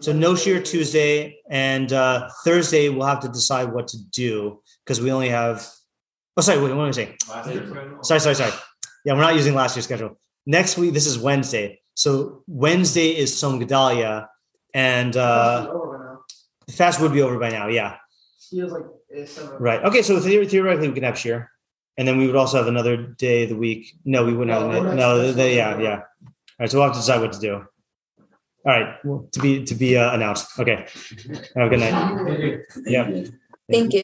so no shiur Tuesday and uh, Thursday we'll have to decide what to do because we only have. Oh, sorry. Wait, what am I saying? Sorry, sorry, sorry. Yeah, we're not using last year's schedule. Next week, this is Wednesday. So Wednesday is Tzom Gedalia, and uh, the fast would be over by now. Yeah. Feels like. Right. Okay. So theoretically, we can have shiur, and then we would also have another day of the week. No, we wouldn't have. No, that's- No. the- yeah. Yeah. All right. So we'll have to decide what to do. All right. Well, to be to be uh, announced. Okay. Have a good night. Yeah. Thank you.